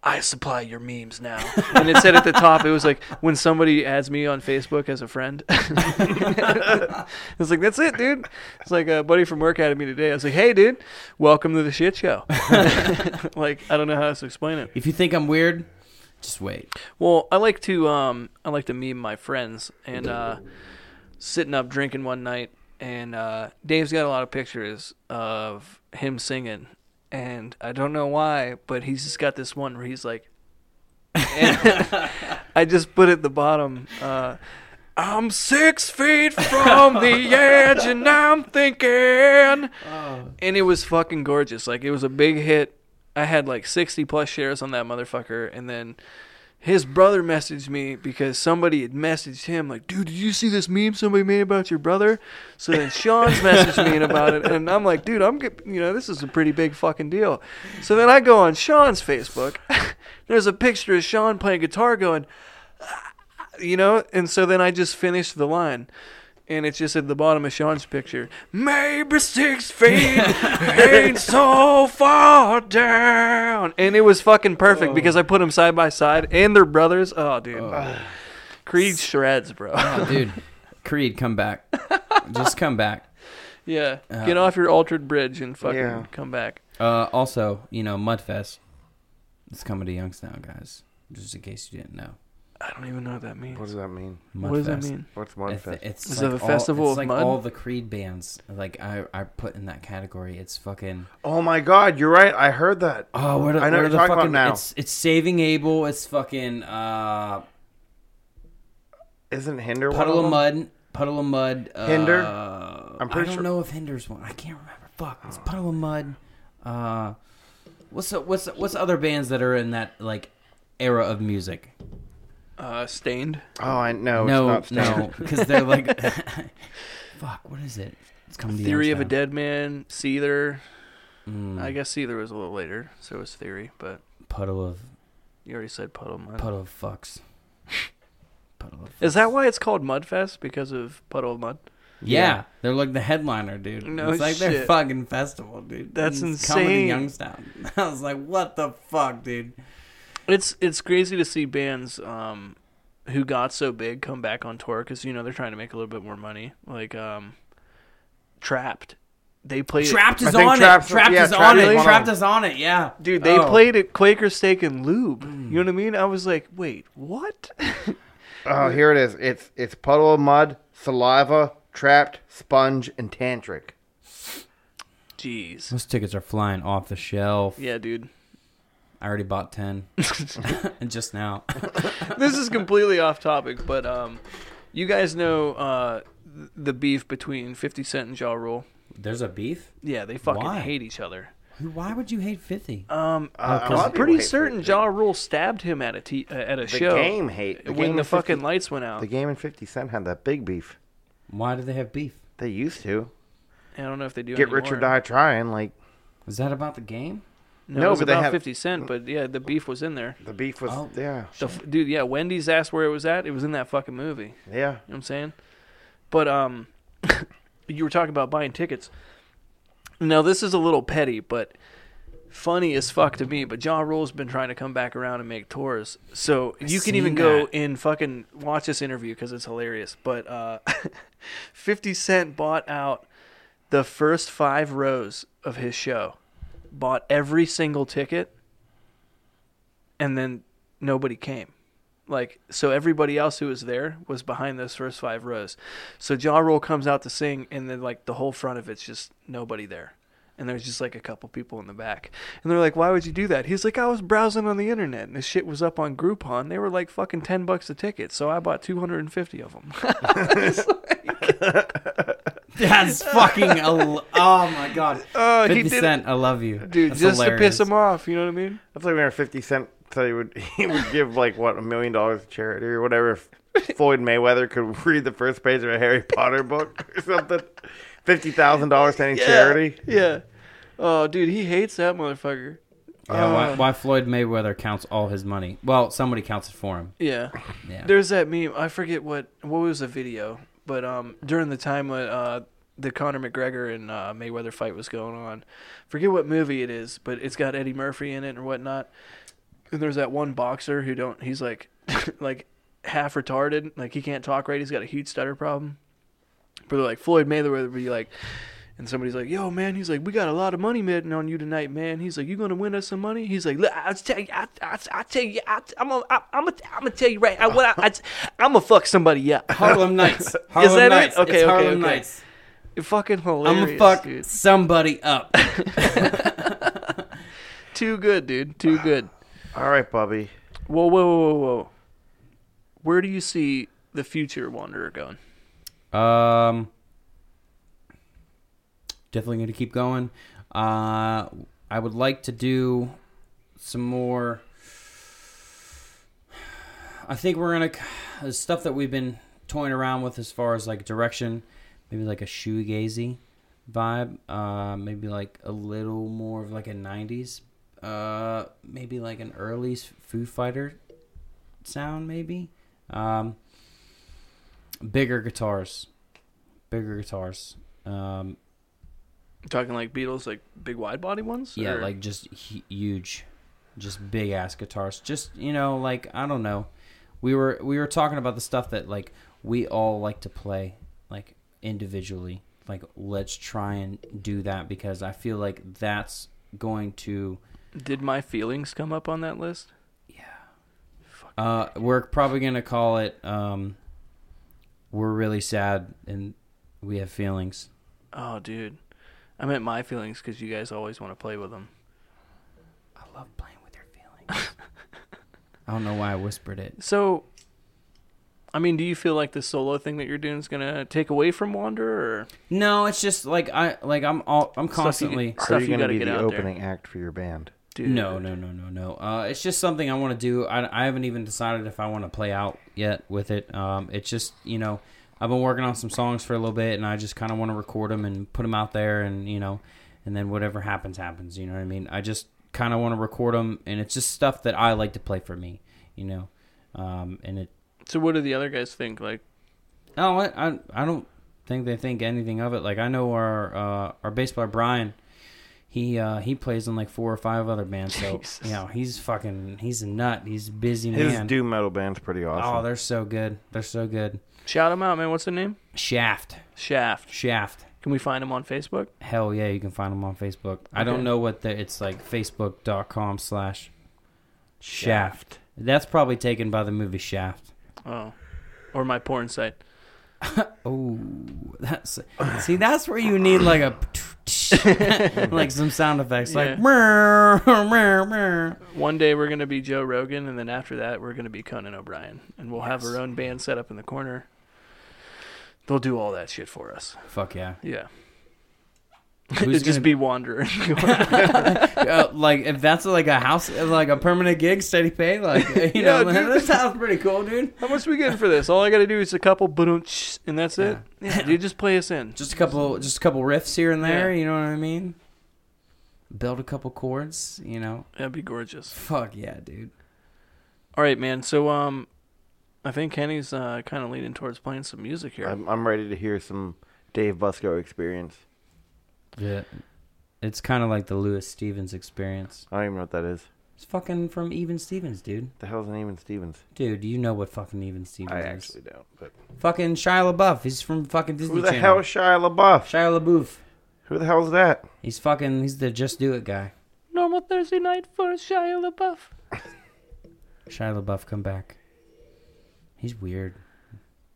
S1: I supply your memes now." and it said at the top, it was like when somebody adds me on Facebook as a friend. it's like that's it, dude. It's like a buddy from work added me today. I was like, "Hey, dude, welcome to the shit show." like I don't know how else to explain it.
S3: If you think I'm weird, just wait.
S1: Well, I like to um I like to meme my friends and uh sitting up drinking one night and uh Dave's got a lot of pictures of him singing and I don't know why, but he's just got this one where he's like I just put at the bottom uh I'm six feet from the edge and I'm thinking and it was fucking gorgeous. Like it was a big hit. I had like 60 plus shares on that motherfucker, and then his brother messaged me because somebody had messaged him like, "Dude, did you see this meme somebody made about your brother?" So then Sean's messaged me about it, and I'm like, "Dude, I'm get, you know this is a pretty big fucking deal." So then I go on Sean's Facebook. There's a picture of Sean playing guitar, going, ah, ah, you know, and so then I just finished the line. And it's just at the bottom of Sean's picture. Maybe six feet ain't so far down. And it was fucking perfect because I put them side by side and they're brothers. Oh, dude. Creed shreds, bro.
S3: Oh, dude, Creed, come back. just come back.
S1: yeah. Get off your Alter Bridge and fucking
S2: Yeah.
S1: come back.
S3: Uh, also, you know, Mudfest. It's coming to Youngstown, guys. Just in case you didn't know.
S1: I don't even know what that means.
S2: What does that mean?
S3: Mudfest.
S1: What does that mean?
S2: What's
S3: It's,
S2: Mudfest?
S3: it's
S1: Is
S3: like
S1: it a
S3: all-
S1: festival
S3: it's
S1: of
S3: like
S1: mud?
S3: all the Creed bands. Like I, I put in that category. It's fucking.
S2: Oh my God, you're right. I heard that.
S3: Oh, what,
S2: I know
S3: what
S2: what
S3: are
S2: you're
S3: the
S2: talking about
S3: fucking?
S2: now.
S3: It's it's Saving Abel. It's fucking uh,
S2: Isn't Hinder one
S3: Puddle
S2: of
S3: of
S2: them?
S3: Mudd. Puddle of Mudd. Uh,
S2: Hinder?
S3: I'm
S2: pretty
S3: I don't
S2: sure-
S3: know if Hinder's one. I can't remember. Fuck. It's Puddle of Mudd. Uh, what's the, what's the, what's the other bands that are in that like era of music?
S1: Uh, Staind.
S2: Oh, I know.
S3: no,
S2: it's not
S3: no, because they're like, fuck. What is it? It's coming to
S1: Theory of a Dead Man. Seether.
S3: Mm,
S1: I guess Seether was a little later, so it was Theory, but
S3: puddle of
S1: you already said Puddle Mudd.
S3: puddle of fucks. Puddle of
S1: Is that why it's called Mudfest? Because of Puddle of Mudd?
S3: Yeah,
S2: Yeah.
S3: they're like the headliner, dude.
S1: No
S3: it's like their
S1: shit.
S3: fucking festival, dude.
S1: That's
S3: It's Coming to
S1: insane.
S3: Youngstown. I was like, what the fuck, dude?
S1: It's it's crazy to see bands um, who got so big come back on tour because you know they're trying to make a little bit more money. Like um, Trapt, they played.
S3: Trapt
S2: I
S3: is on
S2: Trapt-
S3: it. Trapt
S2: yeah,
S3: is
S2: Trapt
S3: on
S2: is
S3: it.
S2: one
S3: Trapt
S2: them.
S3: is on it. Yeah,
S1: Dude, they
S3: Oh.
S1: played at Quaker Steak and Lube. You know what I mean? I was like, wait, what?
S2: Oh, here it is. It's it's puddle of mud, saliva, trapt, sponge, and tantric.
S1: Jeez.
S3: Those tickets are flying off the shelf.
S1: Yeah, dude.
S3: I already bought ten, and just now.
S1: this is completely off topic, but um, you guys know uh, the beef between 50 Cent and Ja Rule.
S3: There's a beef.
S1: Yeah, they fucking
S3: Why?
S1: hate each other.
S3: Why would you hate Fifty?
S1: Um,
S2: Uh, a
S1: I'm
S2: lot of
S1: pretty certain
S2: 50.
S1: Ja Rule stabbed him at a t- uh, at a
S2: The
S1: show
S2: game hate the
S1: when
S2: game
S1: the
S2: and 50
S1: fucking lights went out.
S2: The game and Fifty Cent had that big beef.
S3: Why do they have beef?
S2: They used to
S1: I don't know if they do.
S2: get rich or die trying. Like
S3: Is that about the game?
S1: No,
S2: No,
S1: it was
S2: but they
S1: about
S2: have-
S1: 50 Cent, but yeah, the beef was in there.
S2: The beef was
S3: Oh.
S2: yeah,
S1: The dude, yeah, Wendy's asked where it was at. It was in that fucking movie.
S2: yeah.
S1: You know what I'm saying? But um, you were talking about buying tickets. Now this is a little petty, but funny as fuck to me. But Ja Rule's been trying to come back around and make tours, so
S3: I
S1: you can
S3: seen
S1: even go
S3: that.
S1: and fucking watch this interview because it's hilarious. But uh, Fifty Cent bought out the first five rows of his show, bought every single ticket, and then nobody came. Like so, everybody else who was there was behind those first five rows. So Ja Rule comes out to sing, and then like the whole front of it's just nobody there, and there's just like a couple people in the back. And they're like, "Why would you do that?" He's like, "I was browsing on the internet, and this shit was up on Groupon. They were like fucking ten bucks a ticket, so I bought two hundred and fifty of them."
S3: That's fucking. Al- oh my god.
S1: Oh, he
S3: Fifty
S1: did
S3: Cent, I love you,
S1: dude,
S3: That's
S1: just to piss him off. You know what I mean?
S2: That's like when Fifty Cent said he would he would give like what a million dollars to charity or whatever if Floyd Mayweather could read the first page of a Harry Potter book or something. Fifty thousand dollars to any charity.
S1: Yeah. Oh, dude, he hates that motherfucker.
S3: Yeah, why,
S1: Uh,
S3: why Floyd Mayweather counts all his money? Well, somebody counts it for him.
S1: Yeah.
S3: Yeah.
S1: There's that meme. I forget what what was the video, but um, during the time when uh, the Conor McGregor and uh, Mayweather fight was going on, forget what movie it is, but it's got Eddie Murphy in it or whatnot. And there's that one boxer who don't. He's like, like half retarded. Like he can't talk right. He's got a huge stutter problem. But they're like Floyd Mayweather would be like. And somebody's like, "Yo, man," he's like, "We got a lot of money betting on you tonight, man." He's like, "You gonna win us some money?" He's like, "Look, I'll tell you, I, I, I tell you, I, I'm gonna, I, I'm gonna, I'm gonna tell you right, I, what I, I, I'm gonna fuck somebody up."
S3: Harlem Nights. Harlem
S1: that it?
S3: Nights.
S1: Okay,
S3: it's
S1: okay,
S3: Harlem
S1: okay.
S3: Nights.
S1: Fucking hilarious.
S3: I'm
S1: hilarious,
S3: gonna fuck
S1: dude.
S3: somebody up.
S1: Too good, dude. Too good.
S2: All right, Bobby.
S1: Whoa, whoa, whoa, whoa, whoa. Where do you see the future Wanderer going?
S3: Um, definitely going to keep going. Uh, I would like to do some more. I think we're gonna the stuff that we've been toying around with as far as like direction, maybe like a shoegazy vibe. Uh, maybe like a little more of like a '90s. Uh, maybe like an early Foo Fighter sound, maybe. Um, bigger guitars, bigger guitars. Um,
S1: talking like Beatles, like big wide body ones?
S3: yeah,
S1: or-
S3: like just huge, just big ass guitars. Just you know, like I don't know. We were we were talking about the stuff that like we all like to play like individually. Like let's try and do that because I feel like that's going to.
S1: Did my feelings come up on that list?
S3: yeah Uh, we're probably gonna call it. Um, we're really sad and we have feelings.
S1: Oh, dude. I meant my feelings because you guys always want to play with them.
S3: I love playing with your feelings. I don't know why I whispered it.
S1: So, I mean, do you feel like the solo thing that you're doing is gonna take away from Wanderer, or
S3: No, it's just like I like I'm all I'm
S1: Stuff you-
S3: constantly.
S2: Are
S1: Stuff
S2: you
S1: you
S2: going to
S1: gotta
S2: be
S1: get
S2: the
S1: out there.
S2: opening act for your band?
S1: dude?
S3: No, no, no, no, no. Uh, it's just something I want to do. I, I haven't even decided if I want to play out yet with it. Um, it's just you know I've been working on some songs for a little bit, and I just kind of want to record them and put them out there, and you know, and then whatever happens, happens. You know what I mean? I just kind of want to record them, and it's just stuff that I like to play for me. You know, um, and it.
S1: So, what do the other guys think? Like,
S3: Oh, I, I I don't think they think anything of it. Like I know our uh, our bass player Brian, he uh, he plays in like four or five other bands. So
S1: Jesus.
S3: you know he's fucking he's a nut. He's a busy
S2: His doom metal band's pretty awesome.
S3: Oh, they're so good. They're so good.
S1: shout them out, man. What's the name?
S3: Shaft,
S1: Shaft.
S3: Shaft.
S1: Can we find them on Facebook?
S3: Hell yeah, you can find them on Facebook. I don't know what the it's like. Facebook.com slash Shaft. That's probably taken by the movie Shaft.
S1: Oh, or my porn site.
S3: Oh, that's see. That's where you need like a like some sound effects, like
S1: Yeah.
S3: "Meow, meow, meow."
S1: One day we're gonna be Joe Rogan, and then after that we're gonna be Conan O'Brien, and we'll have
S3: Yes.
S1: our own band set up in the corner. They'll do all that shit for us.
S3: Fuck yeah!
S1: Yeah.
S3: Who's
S1: It'd just
S3: gonna-
S1: be wandering.
S3: Uh, like if that's like a house, like a permanent gig, steady pay, like you
S1: Yeah,
S3: know,
S1: dude.
S3: that sounds pretty cool, dude.
S1: How much we getting for this? All I gotta do is a couple, boom, and that's it. Yeah, dude, just play us in.
S3: Just a couple, just a couple riffs here and there.
S1: Yeah.
S3: You know what I mean? build a couple chords. You know,
S1: That'd be gorgeous.
S3: fuck yeah, dude.
S1: All right, man. So um, I think Kenny's uh, kind of leaning towards playing some music here.
S2: I'm, I'm ready to hear some Dave Busco experience.
S3: Yeah, it's kind of like the Louis Stevens experience.
S2: I don't even know what that is.
S3: It's fucking from Even Stevens, dude.
S2: The hell's an even Stevens?
S3: Dude, you know what fucking Even Stevens
S2: I
S3: is?
S2: actually don't. But
S3: Fucking Shia LaBeouf. He's from fucking Disney
S2: who the
S3: Channel.
S2: hell is Shia LaBeouf?
S3: Shia LaBeouf.
S2: Who the hell is that?
S3: He's fucking. He's the Just Do It guy.
S1: Normal Thursday night for Shia LaBeouf.
S3: Shia LaBeouf, come back. He's weird.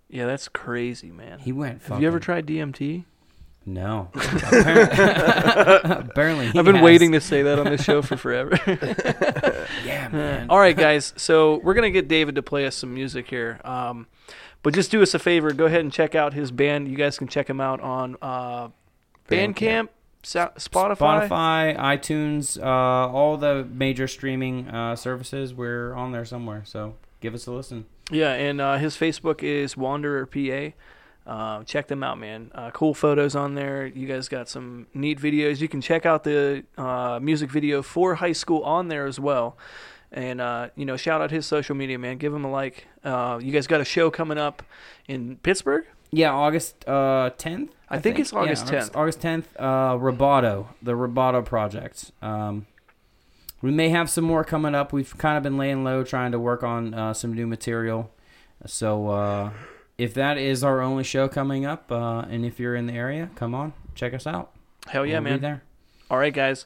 S1: Yeah, that's crazy, man.
S3: He went.
S1: Have you ever tried DMT?
S3: No. Apparently, apparently
S1: I've been
S3: has.
S1: waiting to say that on this show for forever.
S3: Yeah, man.
S1: All right, guys. So we're gonna get David to play us some music here. Um, but just do us a favor. Go ahead and check out his band. You guys can check him out on uh, Bandcamp, Sa- Spotify.
S3: Spotify, iTunes, uh, all the major streaming uh, services. We're on there somewhere. So give us a listen.
S1: Yeah, and uh, his Facebook is Wanderer PA. Uh, check them out, man. Uh, cool photos on there. You guys got some neat videos. You can check out the uh, music video for high school on there as well. And uh, you know, shout out his social media, man. Give him a like. Uh, you guys got a show coming up in Pittsburgh.
S3: Yeah, August uh, 10th.
S1: I think it's August
S3: Yeah,
S1: 10th.
S3: August 10th. Uh, Roboto, the Roboto project. Um, we may have some more coming up. We've kind of been laying low, trying to work on uh, some new material. So uh, if that is our only show coming up, uh, and if you're in the area, come on, check us out.
S1: Hell yeah,
S3: We'll be
S1: man.
S3: there.
S1: All right, guys.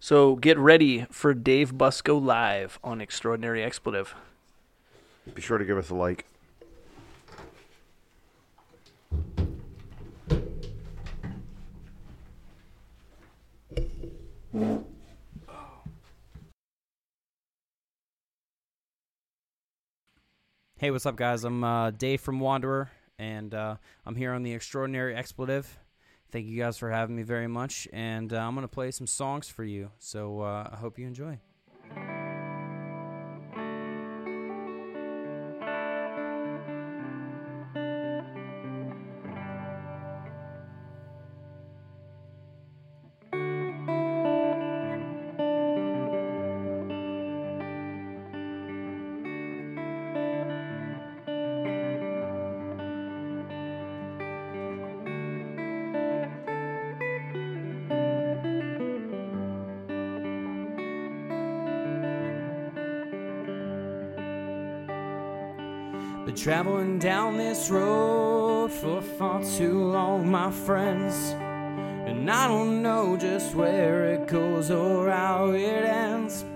S1: So get ready for Dave Busco live on Extraordinary Expletive.
S2: Be sure to give us a like.
S3: Hey, what's up, guys? I'm uh, Dave from Wanderer, and uh, I'm here on the Extraordinary Expletive. Thank you guys for having me very much, and uh, I'm going to play some songs for you. So uh, I hope you enjoy. Traveling down this road for far too long, my friends. And I don't know just where it goes or how it ends.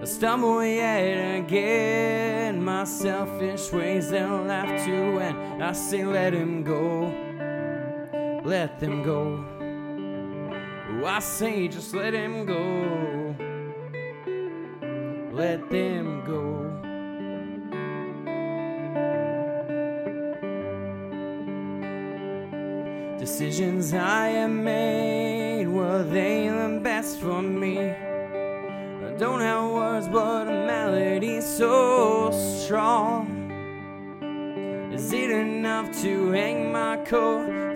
S3: I stumble yet again, my selfish ways they'll have to end. I say, let him go, let them go. Oh, I say, just let him go,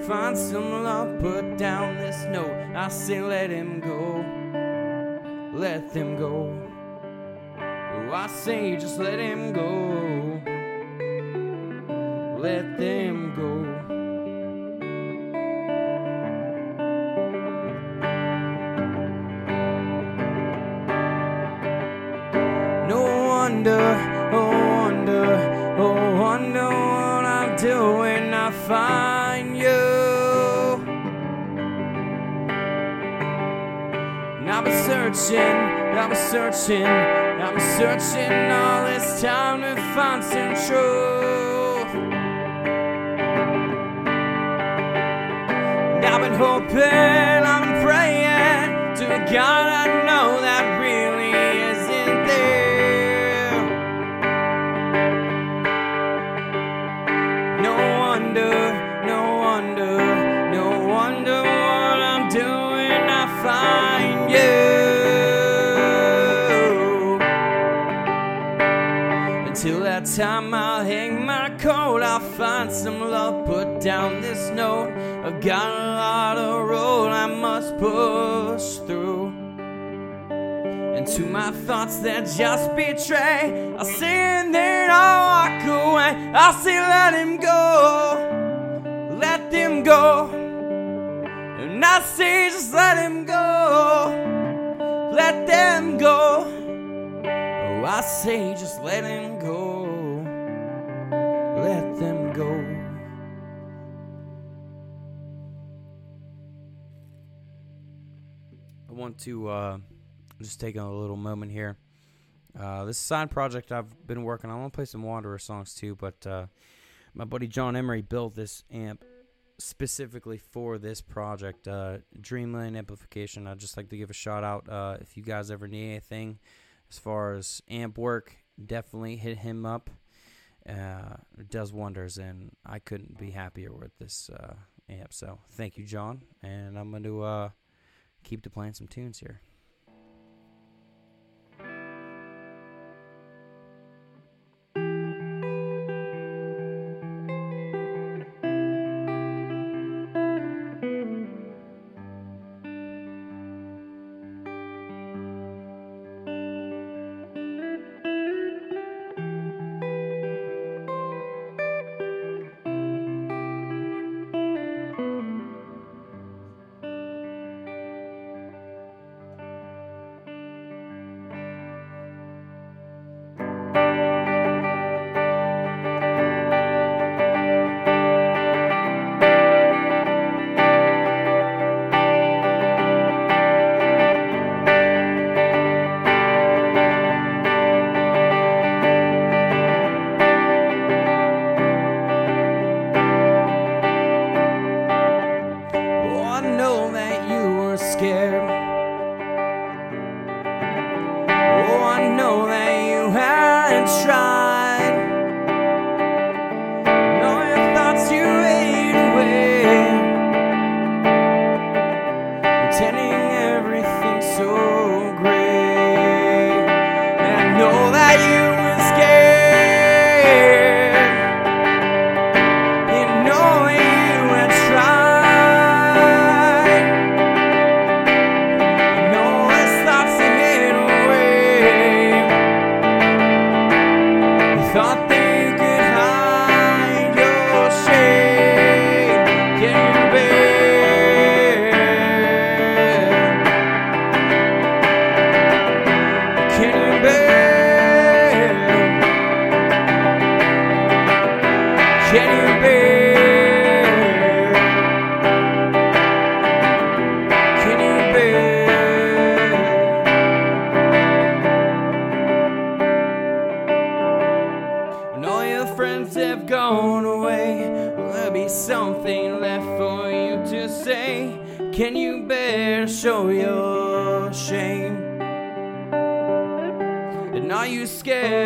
S3: Find some love, put down this note. I say, let him go, let them go. Oh, I say, just let him go, let them searching, been searching, been searching all this time to find some truth. And I've been hoping, been praying to God I time I'll hang my coat, I'll find some love, put down this note. I've got a lot of road I must push through. And to my thoughts that just betray, I'll say and then I'll walk away. I'll say, let him go, let them go. And I say, just let him go, let them go. Oh, I say, just let him go, let them go. I want to uh, just take a little moment here. Uh, this side project I've been working on. I want to play some Wanderer songs too, but uh, my buddy John Emery built this amp specifically for this project, uh, Dreamland Amplification. I'd just like to give a shout out uh, if you guys ever need anything as far as amp work. Definitely hit him up. Uh, it does wonders, and I couldn't be happier with this uh, amp. So thank you, John, and I'm going to uh, keep to playing some tunes here.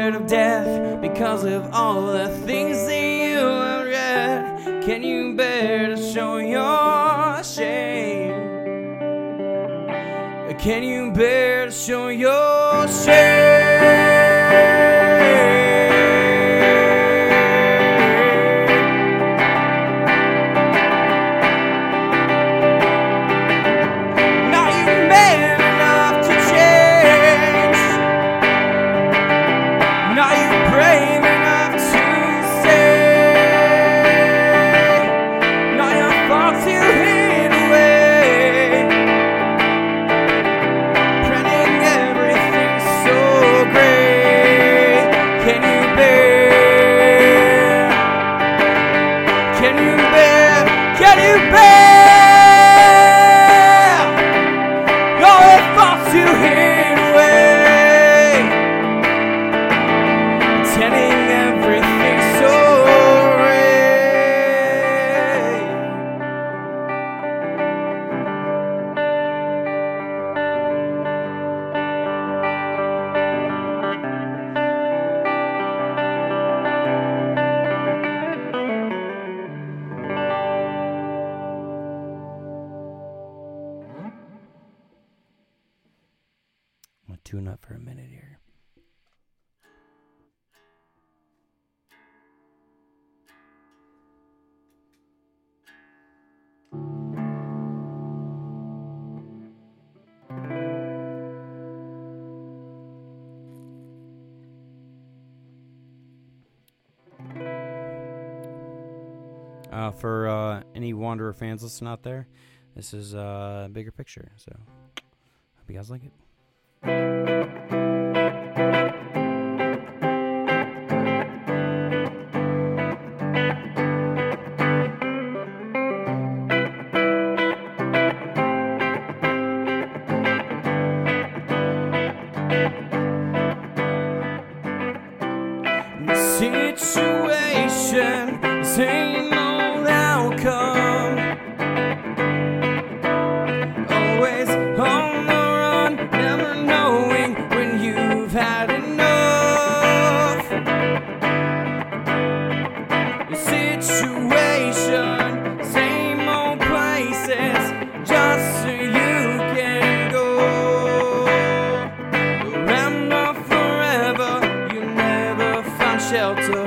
S3: Scared of death because of all the things that you have read? Can you bear to show your shame? Can you Wanderer fans listening out there, this is uh, bigger picture. So hope you guys like it. Shelter.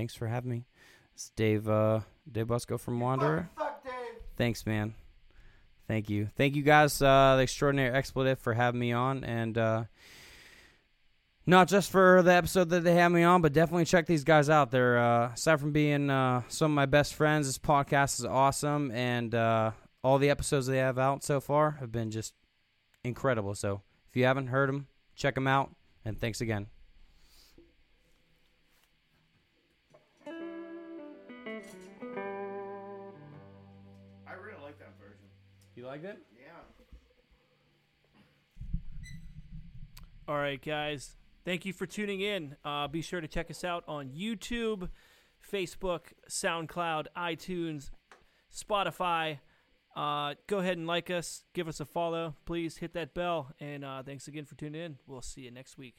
S3: Thanks for having me. It's Dave. Uh, Dave Busco from Wanderer.
S2: Fuck Dave.
S3: Thanks, man. Thank you. Thank you guys, uh, the Extraordinary Expletive, for having me on. And uh, not just for the episode that they had me on, but definitely check these guys out. They're, uh, aside from being uh, some of my best friends, this podcast is awesome. And uh, all the episodes they have out so far have been just incredible. So if you haven't heard them, check them out. And thanks again.
S2: Like that? Yeah.
S4: All right, guys. Thank you for tuning in. Uh, be sure to check us out on YouTube, Facebook, SoundCloud, iTunes, Spotify. Uh, go ahead and like us. Give us a follow. Please hit that bell. And uh, thanks again for tuning in. We'll see you next week.